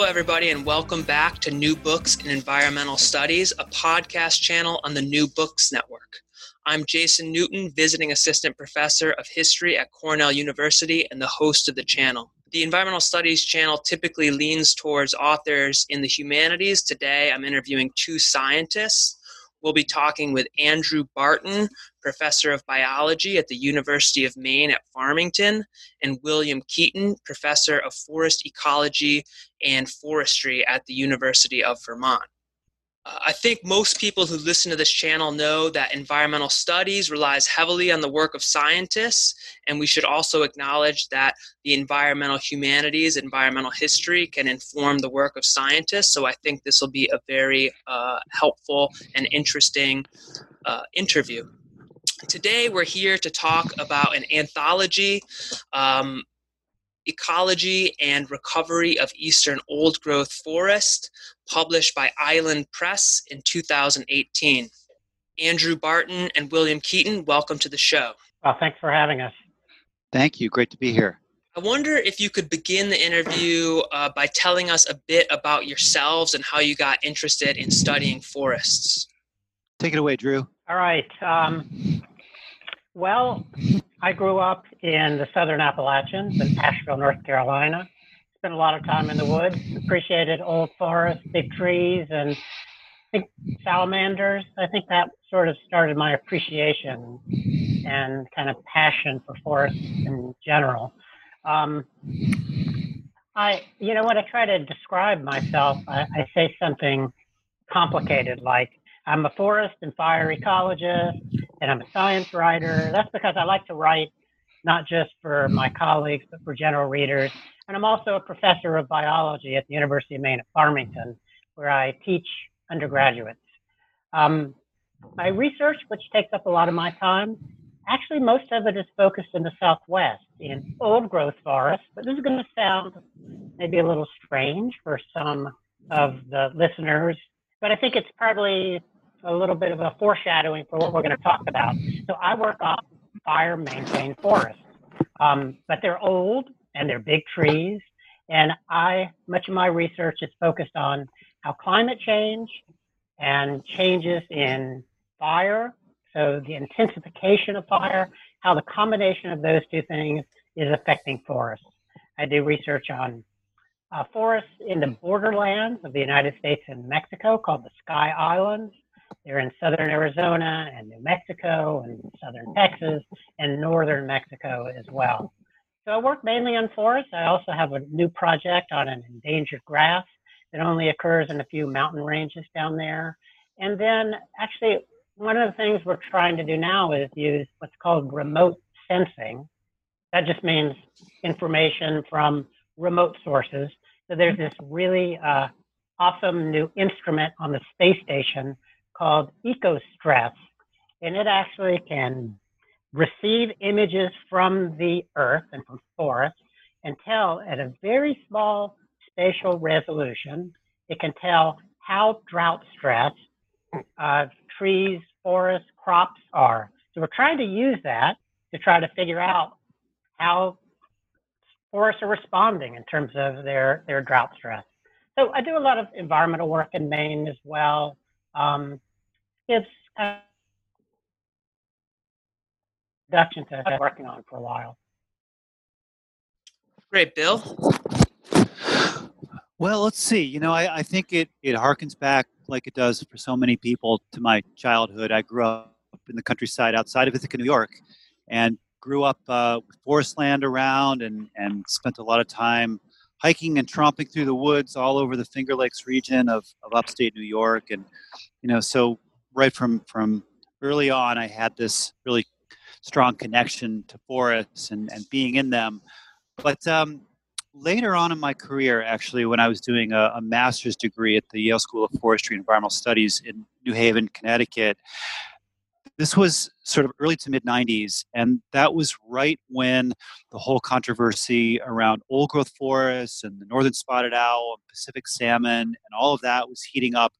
Hello, everybody, and welcome back to New Books in Environmental Studies, a podcast channel on the New Books Network. I'm Jason Newton, visiting assistant professor of history at Cornell University and the host of the channel. The Environmental Studies channel typically leans towards authors in the humanities. Today, I'm interviewing two scientists We'll be talking with Andrew Barton, professor of biology at the University of Maine at Farmington, and William Keeton, professor of forest ecology and forestry at the University of Vermont. I think most people who listen to this channel know that environmental studies relies heavily on the work of scientists, and we should also acknowledge that the environmental humanities, environmental history can inform the work of scientists. So I think this will be a very uh, helpful and interesting uh, interview. Today, we're here to talk about an anthology um, Ecology and Recovery of Eastern Old Growth Forest, published by Island Press in 2018. Andrew Barton and William Keeton, welcome to the show. Well, thanks for having us. Thank you. Great to be here. I wonder if you could begin the interview uh, by telling us a bit about yourselves and how you got interested in studying forests. Take it away, Drew. All right. Um, well, I grew up in the southern Appalachians in Asheville, North Carolina. Spent a lot of time in the woods, appreciated old forests, big trees, and I think salamanders. I think that sort of started my appreciation and kind of passion for forests in general. Um, I, you know, when I try to describe myself, I, I say something complicated like I'm a forest and fire ecologist, and I'm a science writer. That's because I like to write not just for my colleagues, but for general readers. And I'm also a professor of biology at the University of Maine at Farmington, where I teach undergraduates. Um, my research, which takes up a lot of my time, actually most of it is focused in the Southwest in old growth forests, but this is going to sound maybe a little strange for some of the listeners, but I think it's probably a little bit of a foreshadowing for what we're going to talk about. So I work on fire maintained forests, um, but they're old and they're big trees. And I, much of my research is focused on how climate change and changes in fire, so the intensification of fire, how the combination of those two things is affecting forests. I do research on uh, forests in the borderlands of the United States and Mexico called the Sky Islands. They're in southern Arizona and New Mexico and southern Texas and northern Mexico as well. So I work mainly on forests. I also have a new project on an endangered grass that only occurs in a few mountain ranges down there. And then actually, one of the things we're trying to do now is use what's called remote sensing. That just means information from remote sources. So there's this really uh, awesome new instrument on the space station called EcoStress, and it actually can receive images from the Earth and from forests and tell at a very small spatial resolution, it can tell how drought stressed uh, trees, forests, crops are. So we're trying to use that to try to figure out how forests are responding in terms of their, their drought stress. So I do a lot of environmental work in Maine as well. Um, it's uh, production to I've been working on for a while. Great, Bill. Well, let's see. You know, I, I think it, it harkens back, like it does for so many people, to my childhood. I grew up in the countryside outside of Ithaca, New York, and grew up uh, with forest land around and, and spent a lot of time hiking and tromping through the woods all over the Finger Lakes region of, of upstate New York. And, you know, so right from from early on, I had this really strong connection to forests and, and being in them. But um, later on in my career, actually, when I was doing a, a, master's degree at the Yale School of Forestry and Environmental Studies in New Haven, Connecticut, this was sort of early to mid 90s, and that was right when the whole controversy around old growth forests and the northern spotted owl and Pacific salmon and all of that was heating up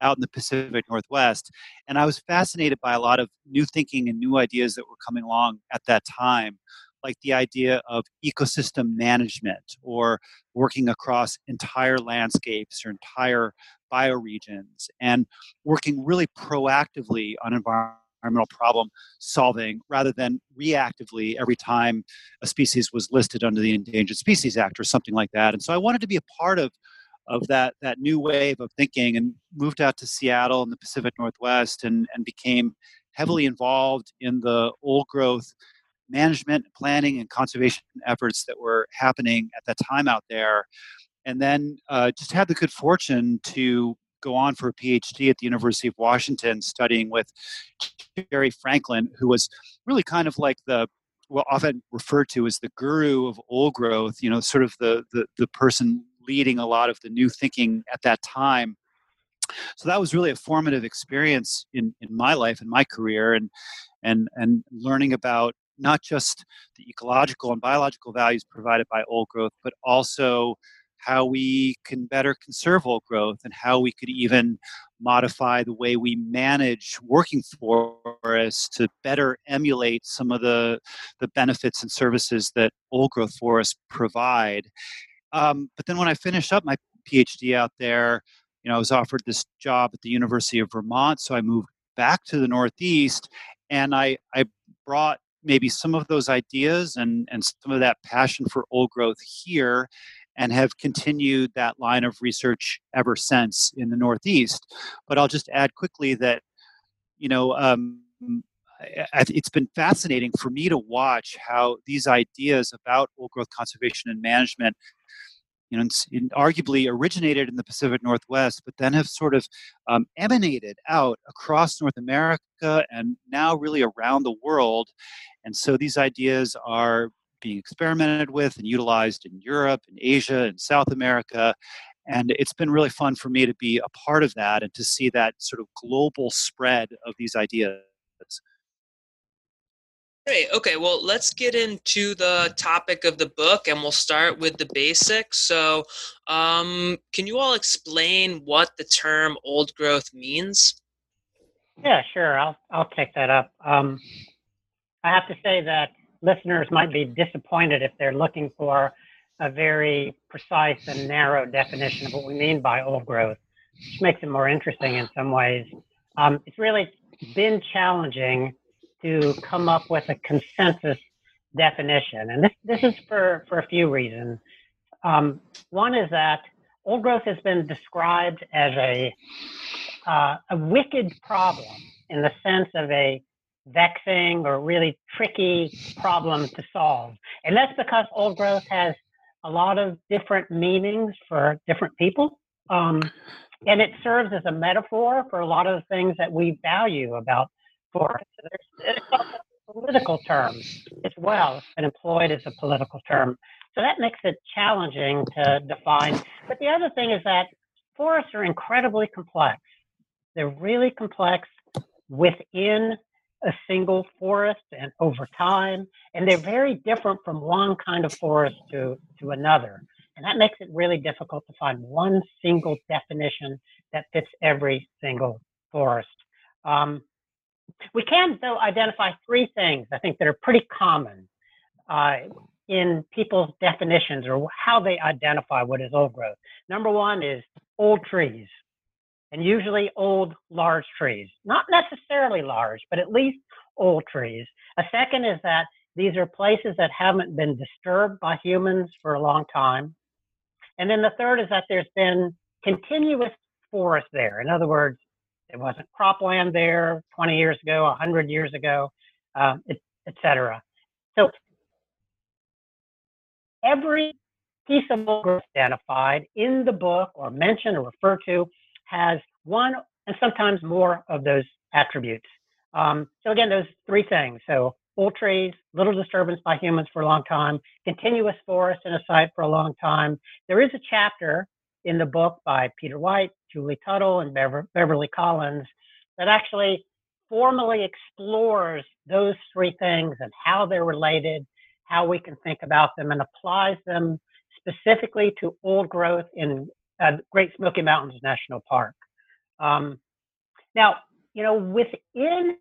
out in the Pacific Northwest. And I was fascinated by a lot of new thinking and new ideas that were coming along at that time like the idea of ecosystem management or working across entire landscapes or entire bioregions and working really proactively on environmental problem solving rather than reactively every time a species was listed under the Endangered Species Act or something like that. And so I wanted to be a part of of that that new wave of thinking and moved out to Seattle in the Pacific Northwest and, and became heavily involved in the old growth management, planning, and conservation efforts that were happening at that time out there. And then uh, just had the good fortune to go on for a PhD at the University of Washington studying with Jerry Franklin, who was really kind of like the well often referred to as the guru of old growth, you know, sort of the the, the person leading a lot of the new thinking at that time. So that was really a formative experience in, in my life and my career and and and learning about not just the ecological and biological values provided by old growth, but also how we can better conserve old growth and how we could even modify the way we manage working forests to better emulate some of the, the benefits and services that old growth forests provide. Um, but then when I finished up my PhD out there, you know, I was offered this job at the University of Vermont, so I moved back to the Northeast, and I I brought maybe some of those ideas and, and some of that passion for old growth here and have continued that line of research ever since in the Northeast. But I'll just add quickly that, you know, um, it's been fascinating for me to watch how these ideas about old growth conservation and management you know, arguably originated in the Pacific Northwest, but then have sort of um, emanated out across North America and now really around the world. And so these ideas are being experimented with and utilized in Europe, in Asia, and South America. And it's been really fun for me to be a part of that and to see that sort of global spread of these ideas. Great. Okay. Well, let's get into the topic of the book, and we'll start with the basics. So, um, can you all explain what the term old growth means? Yeah, sure. I'll I'll take that up. Um, I have to say that listeners might be disappointed if they're looking for a very precise and narrow definition of what we mean by old growth, which makes it more interesting in some ways. Um, it's really been challenging to come up with a consensus definition. And this, this is for, for a few reasons. Um, one is that old growth has been described as a, uh, a wicked problem in the sense of a vexing or really tricky problem to solve. And that's because old growth has a lot of different meanings for different people. Um, and it serves as a metaphor for a lot of the things that we value about for It's a political term as well. It's been employed as a political term. So that makes it challenging to define. But the other thing is that forests are incredibly complex. They're really complex within a single forest and over time, and they're very different from one kind of forest to, to another. And that makes it really difficult to find one single definition that fits every single forest. Um, we can, though, identify three things I think that are pretty common uh, in people's definitions or how they identify what is old growth. Number one is old trees, and usually old, large trees. Not necessarily large, but at least old trees. A second is that these are places that haven't been disturbed by humans for a long time. And then the third is that there's been continuous forest there. In other words, there wasn't cropland there 20 years ago, 100 years ago, um, etc. So every piece of growth identified in the book or mentioned or referred to has one and sometimes more of those attributes. Um, so again, those three things. So old trees, little disturbance by humans for a long time, continuous forest in a site for a long time. There is a chapter in the book by Peter White, Julie Tuttle, and Beverly Collins that actually formally explores those three things and how they're related, how we can think about them, and applies them specifically to old growth in uh, Great Smoky Mountains National Park. Um, now, you know, within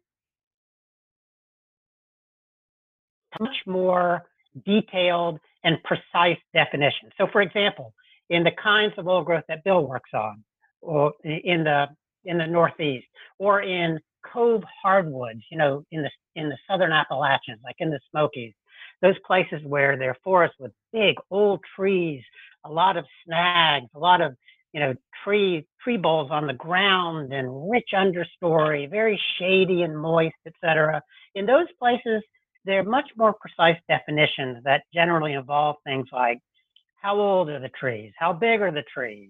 much more detailed and precise definition. So, for example, in the kinds of old growth that Bill works on, or in the in the Northeast, or in cove hardwoods, you know, in the in the southern Appalachians, like in the Smokies, those places where there are forests with big old trees, a lot of snags, a lot of you know tree tree boles on the ground and rich understory, very shady and moist, etc. In those places, there are much more precise definitions that generally involve things like how old are the trees, how big are the trees,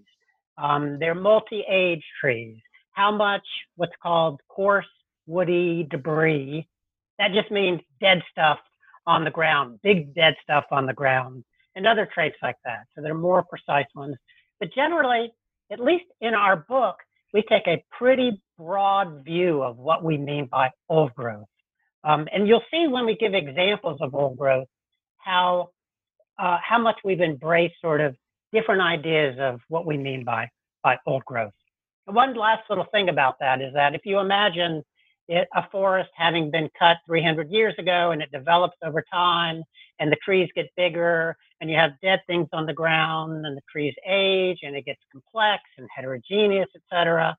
um, they're multi-age trees, how much what's called coarse woody debris. That just means dead stuff on the ground, big dead stuff on the ground, and other traits like that. So they're more precise ones. But generally, at least in our book, we take a pretty broad view of what we mean by old growth. Um, and you'll see when we give examples of old growth how uh, how much we've embraced sort of different ideas of what we mean by by old growth. One last little thing about that is that if you imagine it, a forest having been cut 300 years ago and it develops over time and the trees get bigger and you have dead things on the ground and the trees age and it gets complex and heterogeneous etc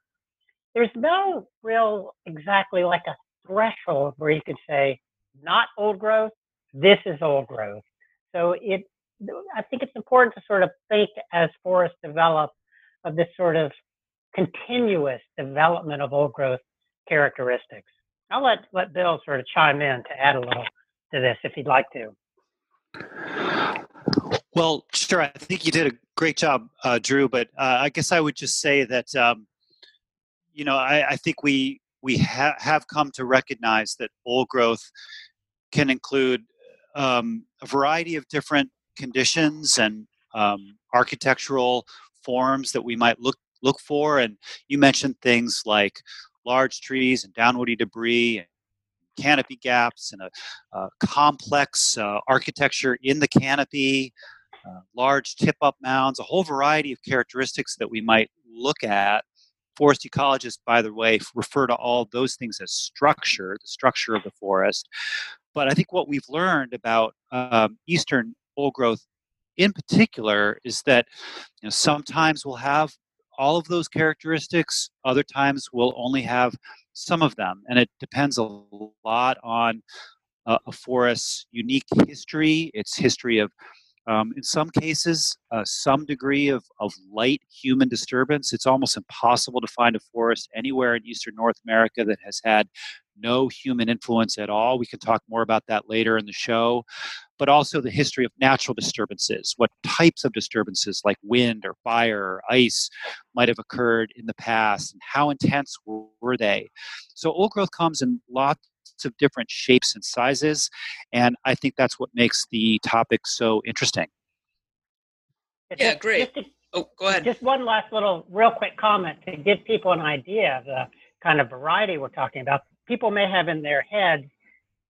there's no real exactly like a threshold where you could say not old growth this is old growth so it i think it's important to sort of think as forests develop of this sort of continuous development of old growth characteristics. I'll let, let Bill sort of chime in to add a little to this if he'd like to. Well, sure. I think you did a great job, uh, Drew. But uh, I guess I would just say that um, you know I, I, think we we ha- have come to recognize that old growth can include um, a variety of different conditions and um, architectural forms that we might look look for. And you mentioned things like large trees and downwoody debris and canopy gaps and a, a complex uh, architecture in the canopy, uh, large tip up mounds, a whole variety of characteristics that we might look at. Forest ecologists, by the way, refer to all those things as structure, the structure of the forest. But I think what we've learned about um, eastern old growth in particular is that you know, sometimes we'll have all of those characteristics. Other times we'll only have some of them. And it depends a lot on uh, a forest's unique history, its history of, um, in some cases, uh, some degree of, of light human disturbance. It's almost impossible to find a forest anywhere in eastern North America that has had no human influence at all. We can talk more about that later in the show but also the history of natural disturbances. What types of disturbances, like wind or fire or ice, might have occurred in the past, and how intense were they? So, old growth comes in lots of different shapes and sizes, and I think that's what makes the topic so interesting. Yeah, great. To, oh, go ahead. Just one last little, real quick comment to give people an idea of the kind of variety we're talking about. People may have in their heads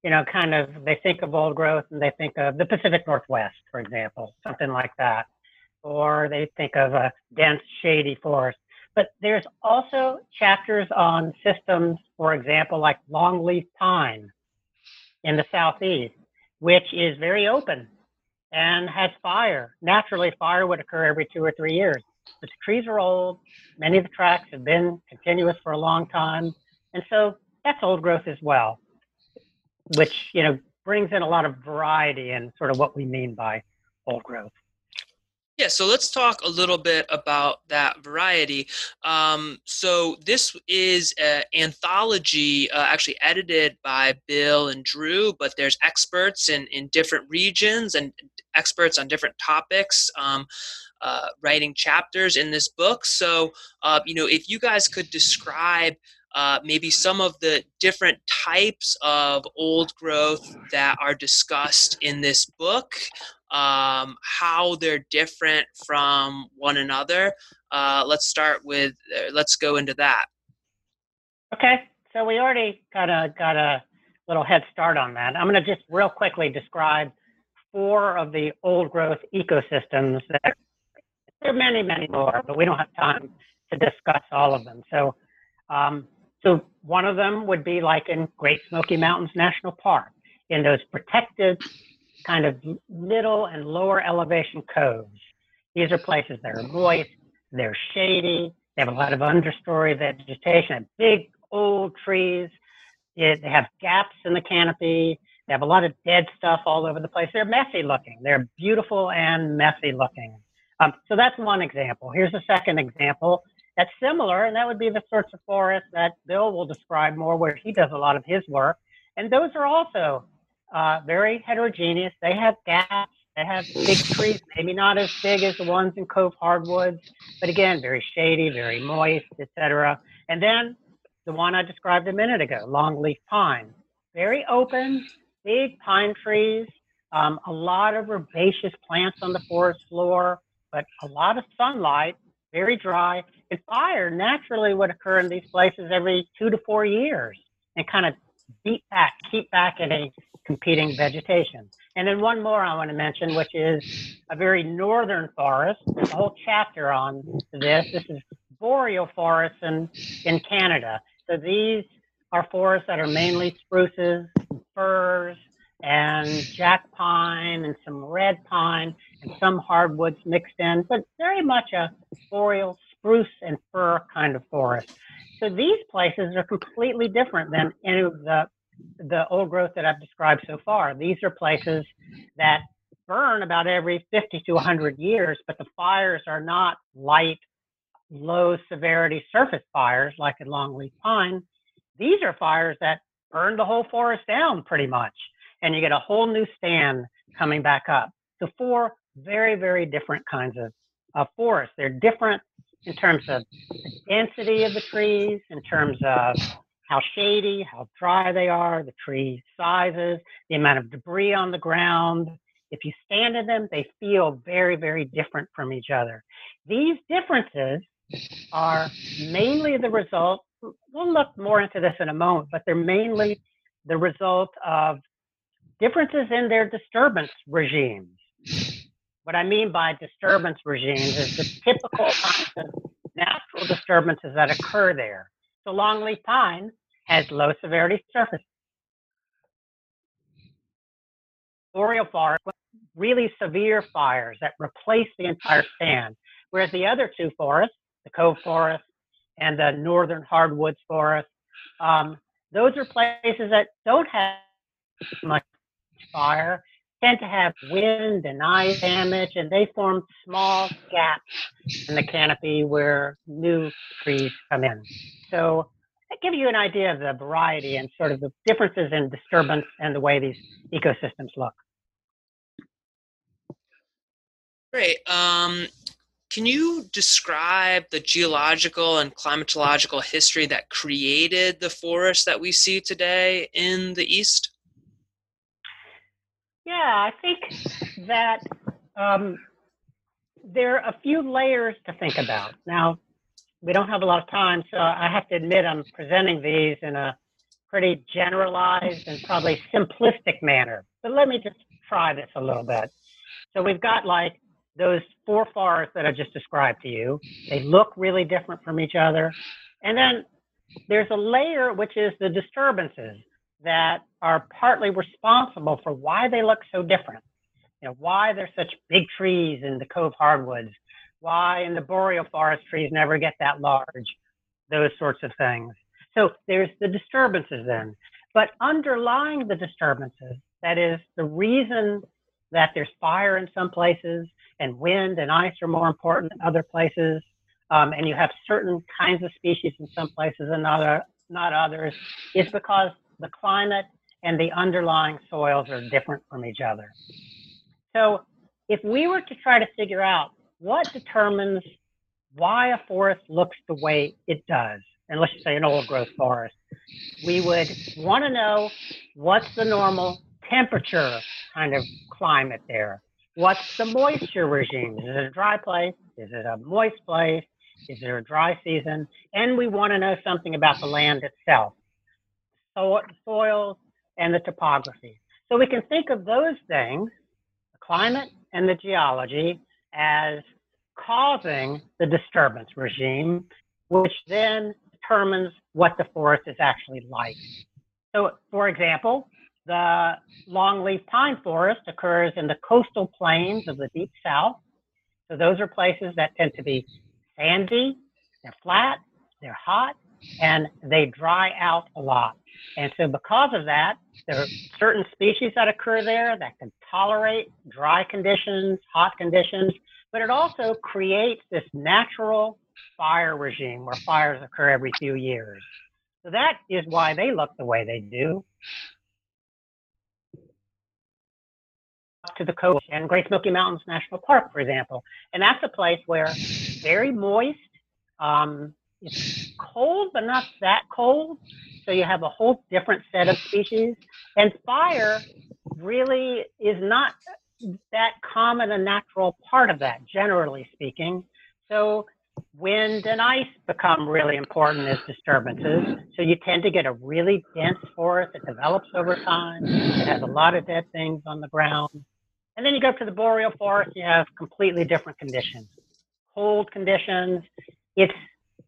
you know, kind of they think of old growth and they think of the Pacific Northwest, for example, something like that, or they think of a dense, shady forest. But there's also chapters on systems, for example, like longleaf pine in the southeast, which is very open and has fire. Naturally, fire would occur every two or three years. But the trees are old. Many of the tracks have been continuous for a long time. And so that's old growth as well which you know brings in a lot of variety and sort of what we mean by old growth. Yeah, so let's talk a little bit about that variety. Um, so this is an anthology, uh, actually edited by Bill and Drew, but there's experts in, in different regions and experts on different topics. Um, uh, writing chapters in this book. So, uh, you know, if you guys could describe uh, maybe some of the different types of old growth that are discussed in this book, um, how they're different from one another. Uh, let's start with, uh, let's go into that. Okay, so we already got a, got a little head start on that. I'm going to just real quickly describe four of the old growth ecosystems that there are many, many more, but we don't have time to discuss all of them. So, um, so one of them would be like in Great Smoky Mountains National Park, in those protected kind of middle and lower elevation coves. These are places that are moist, they're shady, they have a lot of understory vegetation, big old trees. It, they have gaps in the canopy. They have a lot of dead stuff all over the place. They're messy looking. They're beautiful and messy looking. Um, so that's one example. Here's a second example that's similar, and that would be the sorts of forests that Bill will describe more, where he does a lot of his work. And those are also uh, very heterogeneous. They have gaps. They have big trees, maybe not as big as the ones in Cove Hardwoods, but again, very shady, very moist, etc. And then the one I described a minute ago, longleaf pine, very open, big pine trees, um, a lot of herbaceous plants on the forest floor, but a lot of sunlight, very dry. And fire naturally would occur in these places every two to four years and kind of beat back, keep back any competing vegetation. And then one more I want to mention, which is a very northern forest. There's a whole chapter on this. This is boreal forests in, in Canada. So these are forests that are mainly spruces, firs, and jack pine and some red pine and some hardwoods mixed in, but very much a boreal spruce and fir kind of forest. So these places are completely different than any of the the old growth that I've described so far. These are places that burn about every 50 to 100 years, but the fires are not light, low severity surface fires like in longleaf pine. These are fires that burn the whole forest down pretty much, and you get a whole new stand coming back up. So four very, very different kinds of, of forests. They're different in terms of density of the trees, in terms of how shady, how dry they are, the tree sizes, the amount of debris on the ground. If you stand in them, they feel very, very different from each other. These differences are mainly the result, we'll look more into this in a moment, but they're mainly the result of differences in their disturbance regimes. What I mean by disturbance regimes is the typical natural disturbances that occur there. So longleaf pine has low severity surface. Boreal forest, really severe fires that replace the entire stand, whereas the other two forests, the Cove Forest and the Northern Hardwoods Forest, um, those are places that don't have much fire, tend to have wind and ice damage, and they form small gaps in the canopy where new trees come in. So that give you an idea of the variety and sort of the differences in disturbance and the way these ecosystems look. Great. Um, can you describe the geological and climatological history that created the forest that we see today in the East? Yeah, I think that um, there are a few layers to think about. Now, we don't have a lot of time, so I have to admit I'm presenting these in a pretty generalized and probably simplistic manner. But let me just try this a little bit. So we've got like those four forests that I just described to you. They look really different from each other. And then there's a layer which is the disturbances that are partly responsible for why they look so different. You know, why there's such big trees in the Cove hardwoods, why in the boreal forest trees never get that large, those sorts of things. So there's the disturbances then. But underlying the disturbances, that is the reason that there's fire in some places and wind and ice are more important in other places, um, and you have certain kinds of species in some places and not others, is because the climate and the underlying soils are different from each other. So if we were to try to figure out what determines why a forest looks the way it does, and let's say an old growth forest, we would want to know what's the normal temperature kind of climate there. What's the moisture regime? Is it a dry place? Is it a moist place? Is there a dry season? And we want to know something about the land itself, so soils and the topography. So we can think of those things, the climate and the geology, as causing the disturbance regime, which then determines what the forest is actually like. So, for example, the longleaf pine forest occurs in the coastal plains of the deep south. So, those are places that tend to be sandy, they're flat, they're hot, and they dry out a lot. And so, because of that, there are certain species that occur there that can tolerate dry conditions, hot conditions, but it also creates this natural fire regime where fires occur every few years. So that is why they look the way they do. To the coast and Great Smoky Mountains National Park, for example. And that's a place where very moist, um, it's cold, but not that cold. So you have a whole different set of species. And fire really is not that common a natural part of that, generally speaking. So wind and ice become really important as disturbances. So you tend to get a really dense forest that develops over time. It has a lot of dead things on the ground. And then you go to the boreal forest, you have completely different conditions. Cold conditions. It's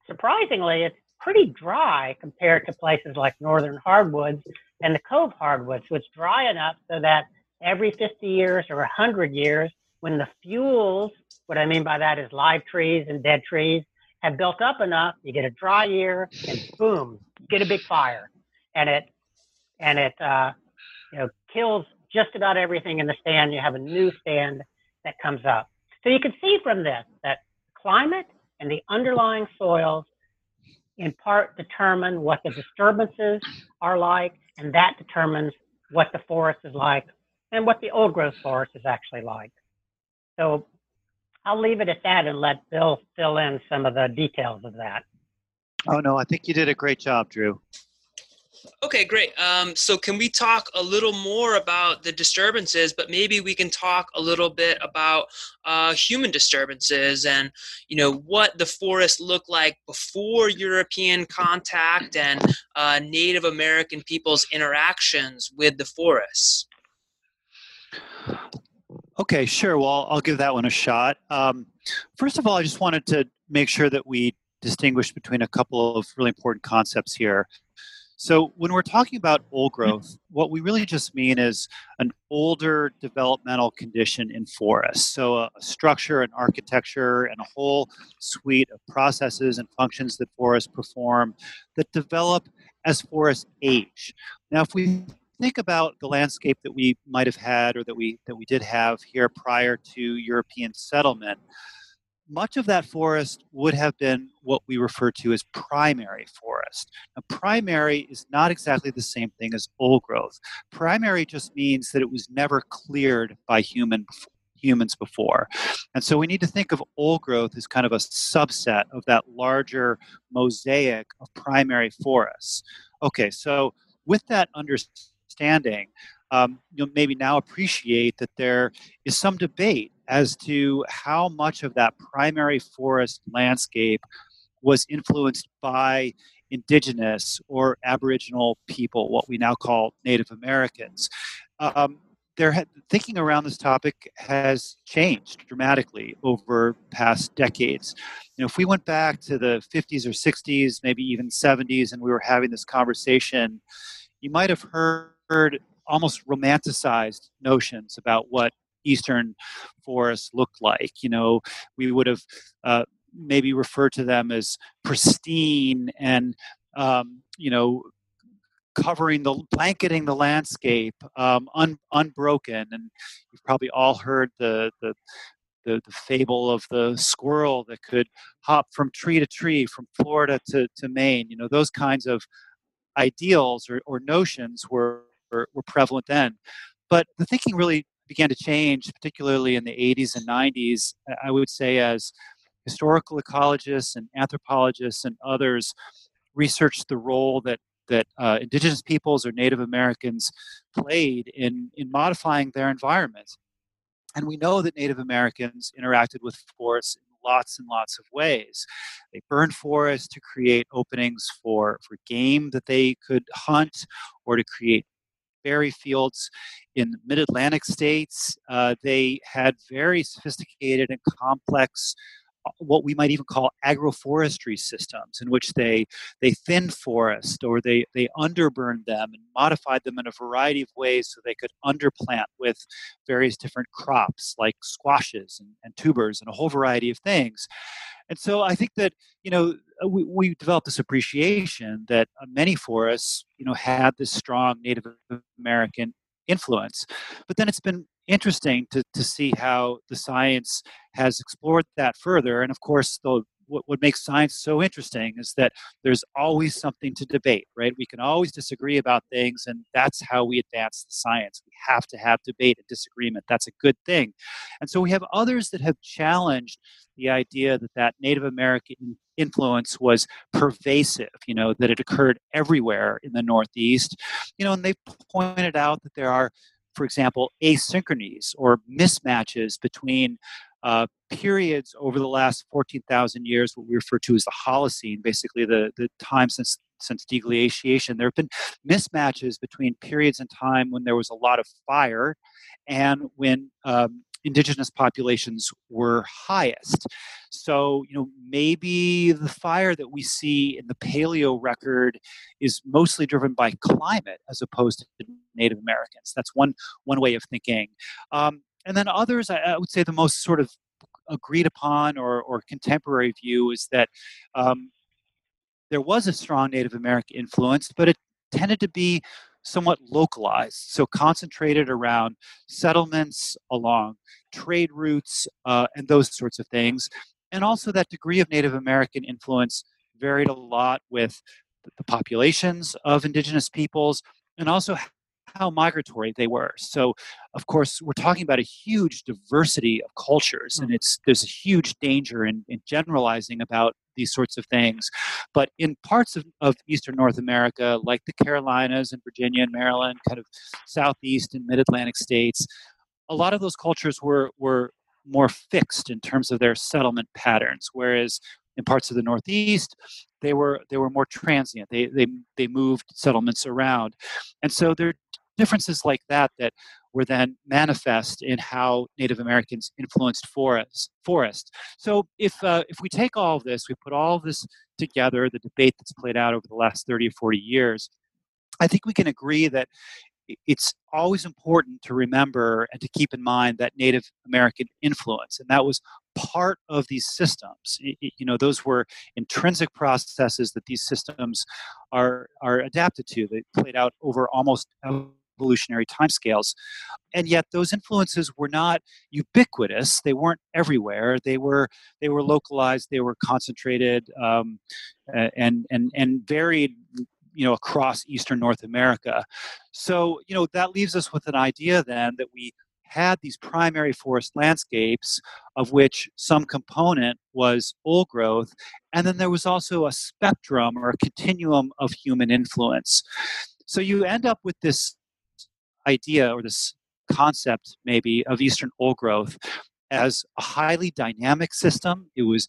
surprisingly, it's pretty dry compared to places like northern hardwoods and the cove hardwoods. It's dry enough so that every 50 years or 100 years, when the fuels, what I mean by that is live trees and dead trees, have built up enough, you get a dry year, and boom, get a big fire, and it and it uh, you know kills just about everything in the stand. You have a new stand that comes up. So you can see from this that climate and the underlying soils in part determine what the disturbances are like, and that determines what the forest is like and what the old growth forest is actually like. So I'll leave it at that and let Bill fill in some of the details of that. Oh, no, I think you did a great job, Drew. Okay, great. Um, so, can we talk a little more about the disturbances, but maybe we can talk a little bit about uh, human disturbances and, you know, what the forest looked like before European contact and uh, Native American people's interactions with the forests? Okay, sure. Well, I'll give that one a shot. Um, first of all, I just wanted to make sure that we distinguish between a couple of really important concepts here. So, when we're talking about old mm-hmm. growth, what we really just mean is an older developmental condition in forests. So, a, structure, an architecture, and a whole suite of processes and functions that forests perform that develop as forests age. Now, if we think about the landscape that we might have had or that we that we did have here prior to European settlement, much of that forest would have been what we refer to as primary forest. Now, primary is not exactly the same thing as old growth. Primary just means that it was never cleared by human humans before. And so we need to think of old growth as kind of a subset of that larger mosaic of primary forests. Okay, so with that understanding um, you'll maybe now appreciate that there is some debate as to how much of that primary forest landscape was influenced by indigenous or aboriginal people, what we now call Native Americans. Um, their thinking around this topic has changed dramatically over past decades. You know, if we went back to the 50s or 60s, maybe even 70s, and we were having this conversation, you might have heard almost romanticized notions about what eastern forests looked like. You know, we would have uh, maybe referred to them as pristine and um, you know covering the blanketing the landscape um, un, unbroken and you've probably all heard the, the the, the fable of the squirrel that could hop from tree to tree from florida to, to maine you know those kinds of ideals or, or notions were were, were prevalent then. But the thinking really began to change, particularly in the 80s and 90s, I would say, as historical ecologists and anthropologists and others researched the role that that uh, indigenous peoples or Native Americans played in in modifying their environment. And we know that Native Americans interacted with forests in lots and lots of ways. They burned forests to create openings for, for game that they could hunt or to create berry fields in mid Atlantic states. Uh, they had very sophisticated and complex what we might even call agroforestry systems in which they they thin forest or they they underburned them and modified them in a variety of ways so they could underplant with various different crops like squashes and, and tubers and a whole variety of things. And so i think that you know uh, we, we developed this appreciation that uh, many forests you know had this strong native american influence but then it's been interesting to, to see how the science has explored that further. And of course, the, what, what makes science so interesting is that there's always something to debate, right? We can always disagree about things, and that's how we advance the science. We have to have debate and disagreement. That's a good thing. And so we have others that have challenged the idea that that Native American influence was pervasive, you know, that it occurred everywhere in the Northeast, you know, and they've pointed out that there are for example, asynchronies or mismatches between uh, periods over the last 14,000 years, what we refer to as the Holocene, basically the, the time since since deglaciation. There have been mismatches between periods in time when there was a lot of fire and when um, indigenous populations were highest. So, you know, maybe the fire that we see in the paleo record is mostly driven by climate as opposed to Native Americans. That's one one way of thinking. Um, and then others, I, I, would say the most sort of agreed upon or, or contemporary view is that um, there was a strong Native American influence, but it tended to be somewhat localized, so concentrated around settlements, along trade routes, uh, and those sorts of things. And also, that degree of Native American influence varied a lot with the populations of indigenous peoples and also how migratory they were. So, of course, we're talking about a huge diversity of cultures, and mm. it's there's a huge danger in, in generalizing about these sorts of things. But in parts of, of Eastern North America, like the Carolinas and Virginia and Maryland, kind of southeast and mid Atlantic states, a lot of those cultures were, were more fixed in terms of their settlement patterns, whereas in parts of the Northeast, they were they were more transient. They they they moved settlements around, and so there are differences like that that were then manifest in how Native Americans influenced forests. forest. So if, uh, if we take all of this, we put all of this together, the debate that's played out over the last 30 or 40 years, I think we can agree that it's always important to remember and to keep in mind that Native American influence, and that was part of these systems. You know, those were intrinsic processes that these systems are are adapted to. They played out over almost evolutionary timescales. And yet those influences were not ubiquitous. They weren't everywhere. They were they were localized. They were concentrated um, and and and varied you know across eastern north america. So you know that leaves us with an idea then that we had these primary forest landscapes of which some component was old growth and then there was also a spectrum or a continuum of human influence. So you end up with this idea or this concept maybe of eastern old growth as a highly dynamic system. It was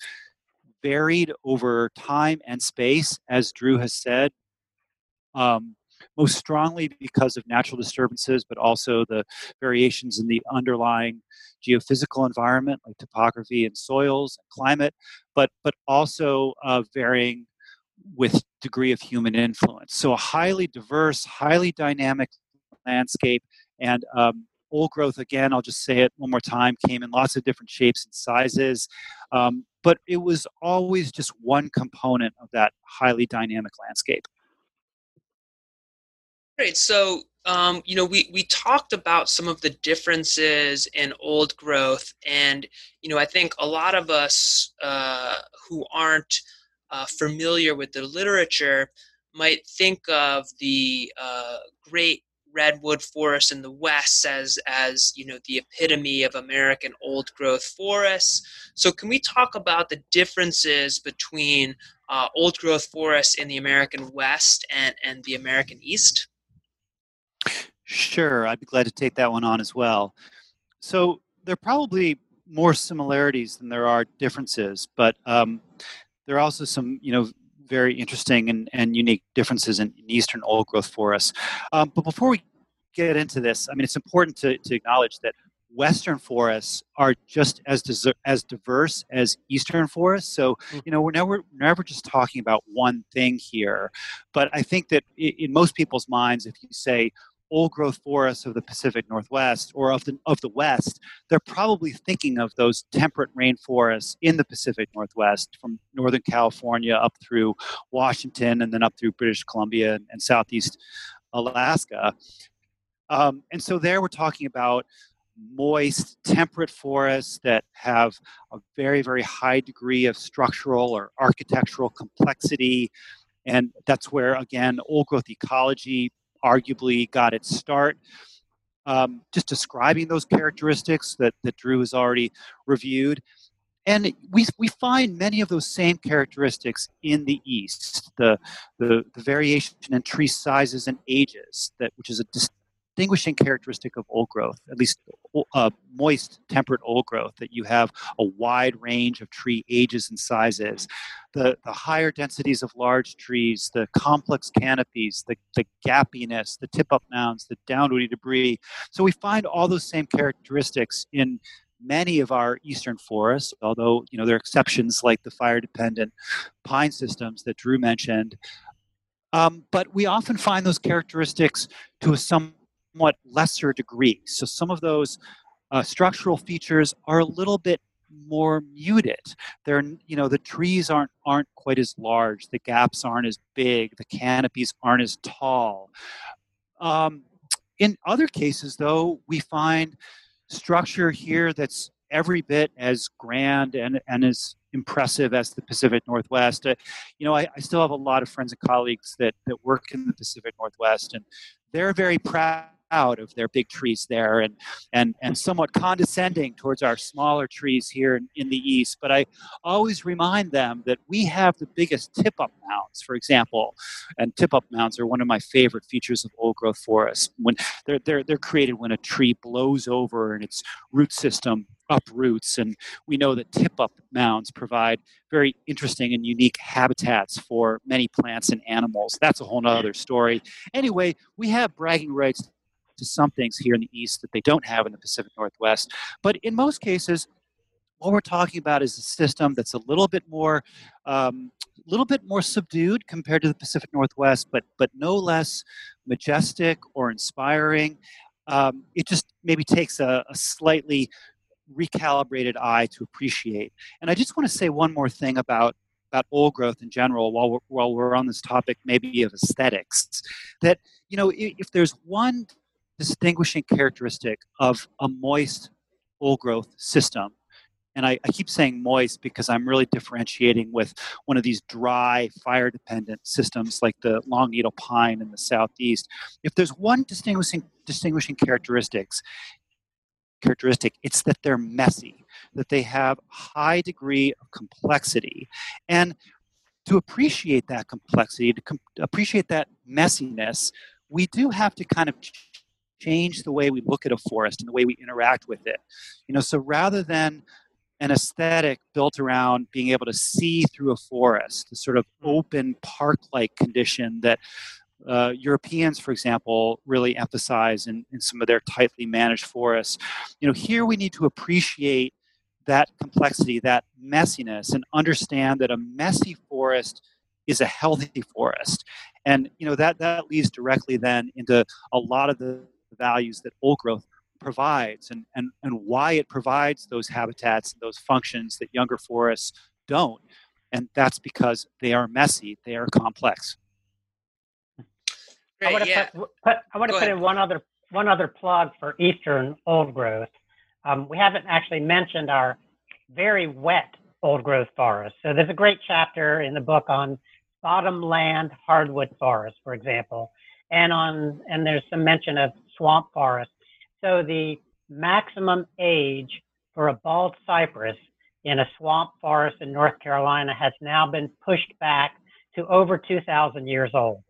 varied over time and space as drew has said um, most strongly because of natural disturbances but also the variations in the underlying geophysical environment like topography and soils and climate but but also uh, varying with degree of human influence so a highly diverse highly dynamic landscape. And um, old growth, again, I'll just say it one more time, came in lots of different shapes and sizes. Um, but it was always just one component of that highly dynamic landscape. Great. So, um, you know, we, we talked about some of the differences in old growth. And, you know, I think a lot of us uh, who aren't uh, familiar with the literature might think of the uh, great redwood forest in the west as as you know the epitome of american old growth forests so can we talk about the differences between uh, old growth forests in the american west and and the american east sure i'd be glad to take that one on as well so there are probably more similarities than there are differences but um, there are also some you know very interesting and, and unique differences in, in eastern old growth forests. Um, but before we get into this, I mean, it's important to, to acknowledge that western forests are just as deser- as diverse as eastern forests. So mm. you know we're never never just talking about one thing here. But I think that in most people's minds, if you say old growth forests of the Pacific Northwest or of the of the West, they're probably thinking of those temperate rainforests in the Pacific Northwest, from Northern California up through Washington and then up through British Columbia and, Southeast Alaska. Um, and so there we're talking about moist, temperate forests that have a very, very high degree of structural or architectural complexity. And that's where, again, old growth ecology arguably got its start. Um, just describing those characteristics that, that Drew has already reviewed. And we, we find many of those same characteristics in the East. The, the, the variation in tree sizes and ages, that, which is a distinguishing characteristic of old growth, at least uh, moist, temperate old growth, that you have a wide range of tree ages and sizes. The, the higher densities of large trees, the complex canopies, the, the gappiness, the tip up mounds, the downwoody debris. So we find all those same characteristics in many of our eastern forests, although you know there are exceptions like the fire-dependent pine systems that Drew mentioned. Um, but we often find those characteristics to a somewhat lesser degree. So some of those uh, structural features are a little bit more muted. They're you know the trees aren't aren't quite as large, the gaps aren't as big, the canopies aren't as tall. Um, in other cases, though, we find structure here that's every bit as grand and, and as impressive as the Pacific Northwest. Uh, you know, I, I, still have a lot of friends and colleagues that, that work in the Pacific Northwest, and they're very proud out of their big trees there and and and somewhat condescending towards our smaller trees here in, in the east. But i always remind them that we have the biggest tip up mounds for example. And tip up mounds are one of my favorite features of old growth forests when they're they're, they're created when a tree blows over and its root system uproots. And we know that tip up mounds provide very interesting and unique habitats for many plants and animals. That's a whole other story. Anyway we have bragging rights to some things here in the East that they don't have in the Pacific Northwest. But in most cases, what we're talking about is a system that's a little bit more um, little bit more subdued compared to the Pacific Northwest, but but no less majestic or inspiring. Um, it just maybe takes a, a, slightly recalibrated eye to appreciate. And I just want to say one more thing about about old growth in general while we're, while we're on this topic maybe of aesthetics that you know if, if there's one distinguishing characteristic of a moist old growth system. And I, I, keep saying moist because I'm really differentiating with one of these dry, fire dependent systems like the long needle pine in the southeast. If there's one distinguishing, distinguishing characteristics, characteristic, it's that they're messy, that they have high degree of complexity. And to appreciate that complexity, to com- appreciate that messiness, we do have to kind of change the way we look at a forest and the way we interact with it. You know, so rather than an aesthetic built around being able to see through a forest, the sort of hmm. open park-like condition that uh, Europeans, for example, really emphasize in, in some of their tightly managed forests. You know, here we need to appreciate that complexity, that messiness, and understand that a messy forest is a healthy forest. And you know that that leads directly then into a lot of the the values that old growth provides and, and, and why it provides those habitats and those functions that younger forests don't. And that's because they are messy, they are complex. Great, I want to, yeah. put, put, I want to put in one other one other plug for Eastern old growth. Um, we haven't actually mentioned our very wet old growth forests. So there's a great chapter in the book on bottomland hardwood forests, for example. and on and there's some mention of swamp forest. So the maximum age for a bald cypress in a swamp forest in North Carolina has now been pushed back to over 2,000 years old,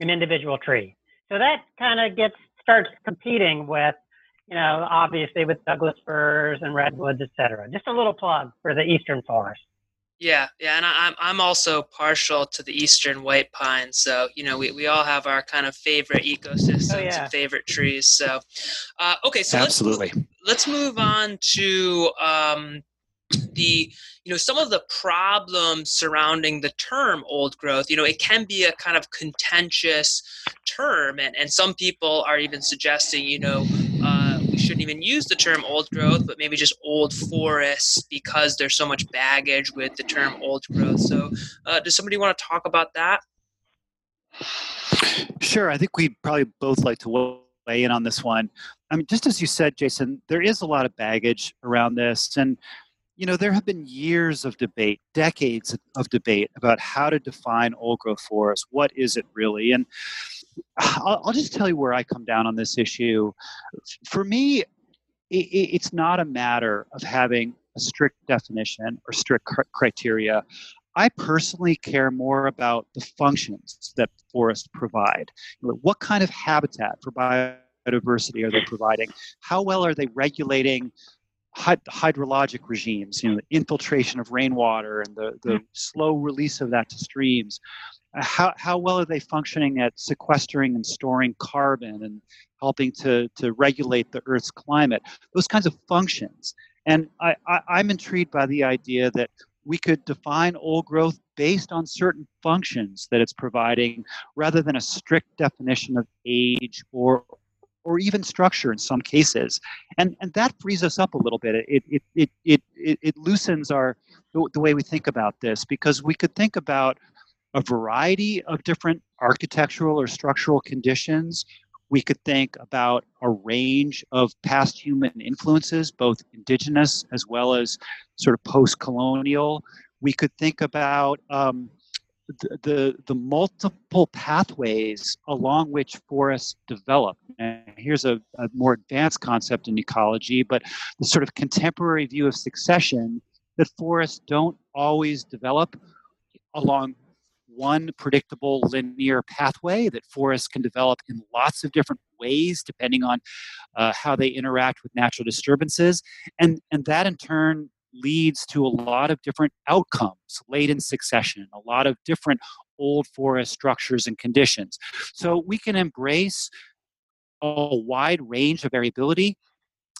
an individual tree. So that kind of gets starts competing with, you know, obviously with Douglas firs and redwoods, et cetera. Just a little plug for the eastern forest. Yeah, yeah, and I, am I'm also partial to the eastern white pine. So you know, we, we all have our kind of favorite ecosystems oh, yeah. and favorite trees. So, uh, okay, so absolutely, let's, let's move on to um, the you know some of the problems surrounding the term old growth you know it can be a kind of contentious term and, and some people are even suggesting you know we shouldn't even use the term old growth but maybe just old forests because there's so much baggage with the term old growth so uh, does somebody want to talk about that sure i think we'd probably both like to weigh in on this one i mean just as you said jason there is a lot of baggage around this and you know, there have been years of debate, decades of debate about how to define old growth forest. What is it really? And I'll, I'll just tell you where I come down on this issue. For me, it, it's not a matter of having a strict definition or strict criteria. I personally care more about the functions that forests provide. What kind of habitat for biodiversity are they providing? How well are they regulating hydrologic regimes, you know, the infiltration of rainwater and the, the mm-hmm. slow release of that to streams. How, how well are they functioning at sequestering and storing carbon and helping to, to regulate the Earth's climate? Those kinds of functions. And I, I, I'm intrigued by the idea that we could define old growth based on certain functions that it's providing rather than a strict definition of age or or even structure in some cases. And, and that frees us up a little bit. It, it, it, it, it, it loosens our, the, the way we think about this because we could think about a variety of different architectural or structural conditions. We could think about a range of past human influences, both indigenous as well as sort of post colonial. We could think about um, the, the, multiple pathways along which forests develop. And here's a, a more advanced concept in ecology, but the sort of contemporary view of succession that forests don't always develop along one predictable linear pathway that forests can develop in lots of different ways depending on uh, how they interact with natural disturbances and and that in turn leads to a lot of different outcomes late in succession, a lot of different old forest structures and conditions. So we can embrace a wide range of variability,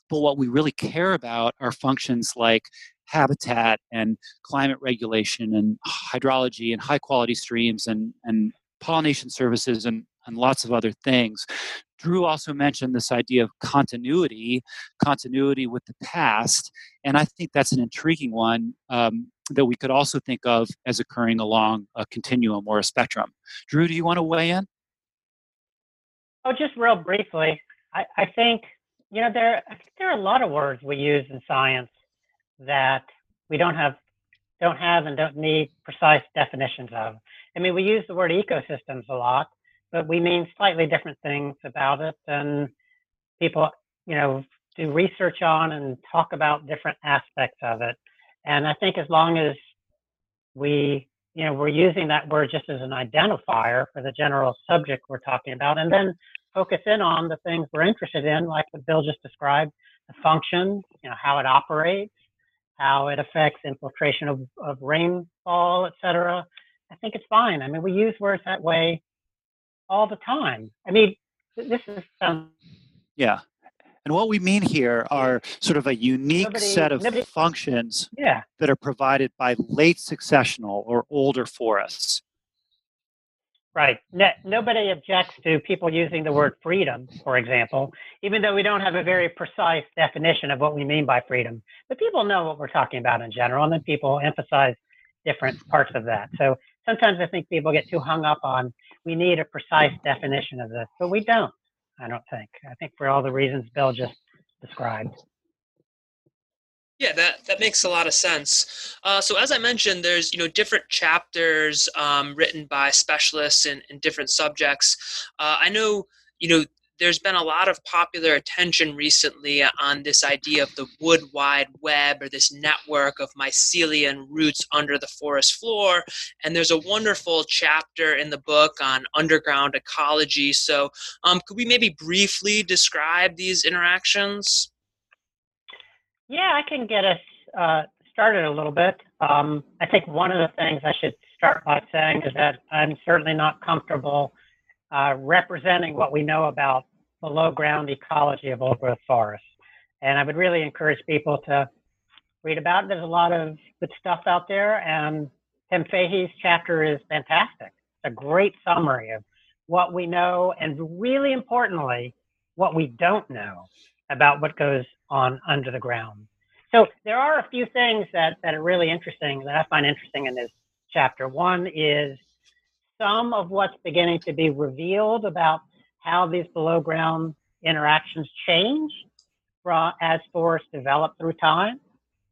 but what we really care about are functions like habitat and climate regulation and hydrology and high quality streams and, and pollination services and, and lots of other things. Drew also mentioned this idea of continuity, continuity with the past, and I think that's an intriguing one um, that we could also think of as occurring along a continuum or a spectrum. Drew, do you want to weigh in? Oh, just real briefly, I, I think you know there there are a lot of words we use in science that we don't have don't have and don't need precise definitions of. I mean, we use the word ecosystems a lot, but we mean slightly different things about it and people you know do research on and talk about different aspects of it and i think as long as we you know we're using that word just as an identifier for the general subject we're talking about and then focus in on the things we're interested in like what bill just described the function you know how it operates how it affects infiltration of, of rainfall et cetera i think it's fine i mean we use words that way all the time. I mean, this is um, yeah. And what we mean here are sort of a unique nobody, set of nobody, functions yeah. that are provided by late successional or older forests. Right. No, nobody objects to people using the word freedom, for example, even though we don't have a very precise definition of what we mean by freedom. But people know what we're talking about in general, and then people emphasize different parts of that. So sometimes I think people get too hung up on we need a precise definition of this, but we don't. I don't think. I think for all the reasons Bill just described. Yeah, that, that makes a lot of sense. Uh, so as I mentioned, there's you know different chapters um, written by specialists in, in different subjects. Uh, I know you know there's been a lot of popular attention recently on this idea of the wood wide web or this network of mycelial roots under the forest floor. And there's a wonderful chapter in the book on underground ecology. So, um, could we maybe briefly describe these interactions? Yeah, I can get us uh, started a little bit. Um, I think one of the things I should start by saying is that I'm certainly not comfortable uh, representing what we know about below ground ecology of old growth forests. And I would really encourage people to read about it. There's a lot of good stuff out there, and Tim Fahey's chapter is fantastic. It's a great summary of what we know, and really importantly, what we don't know about what goes on under the ground. So there are a few things that, that are really interesting that I find interesting in this chapter. One is some of what's beginning to be revealed about how these below ground interactions change as forests develop through time.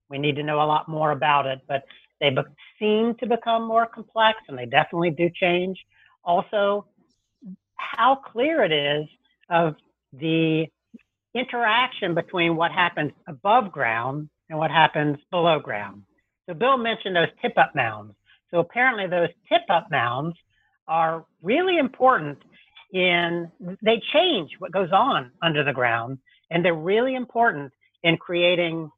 We need to know a lot more about it, but they be- seem to become more complex and they definitely do change. Also, how clear it is of the interaction between what happens above ground and what happens below ground. So Bill mentioned those tip up mounds. So apparently those tip up mounds are really important in they change what goes on under the ground and they're really important in creating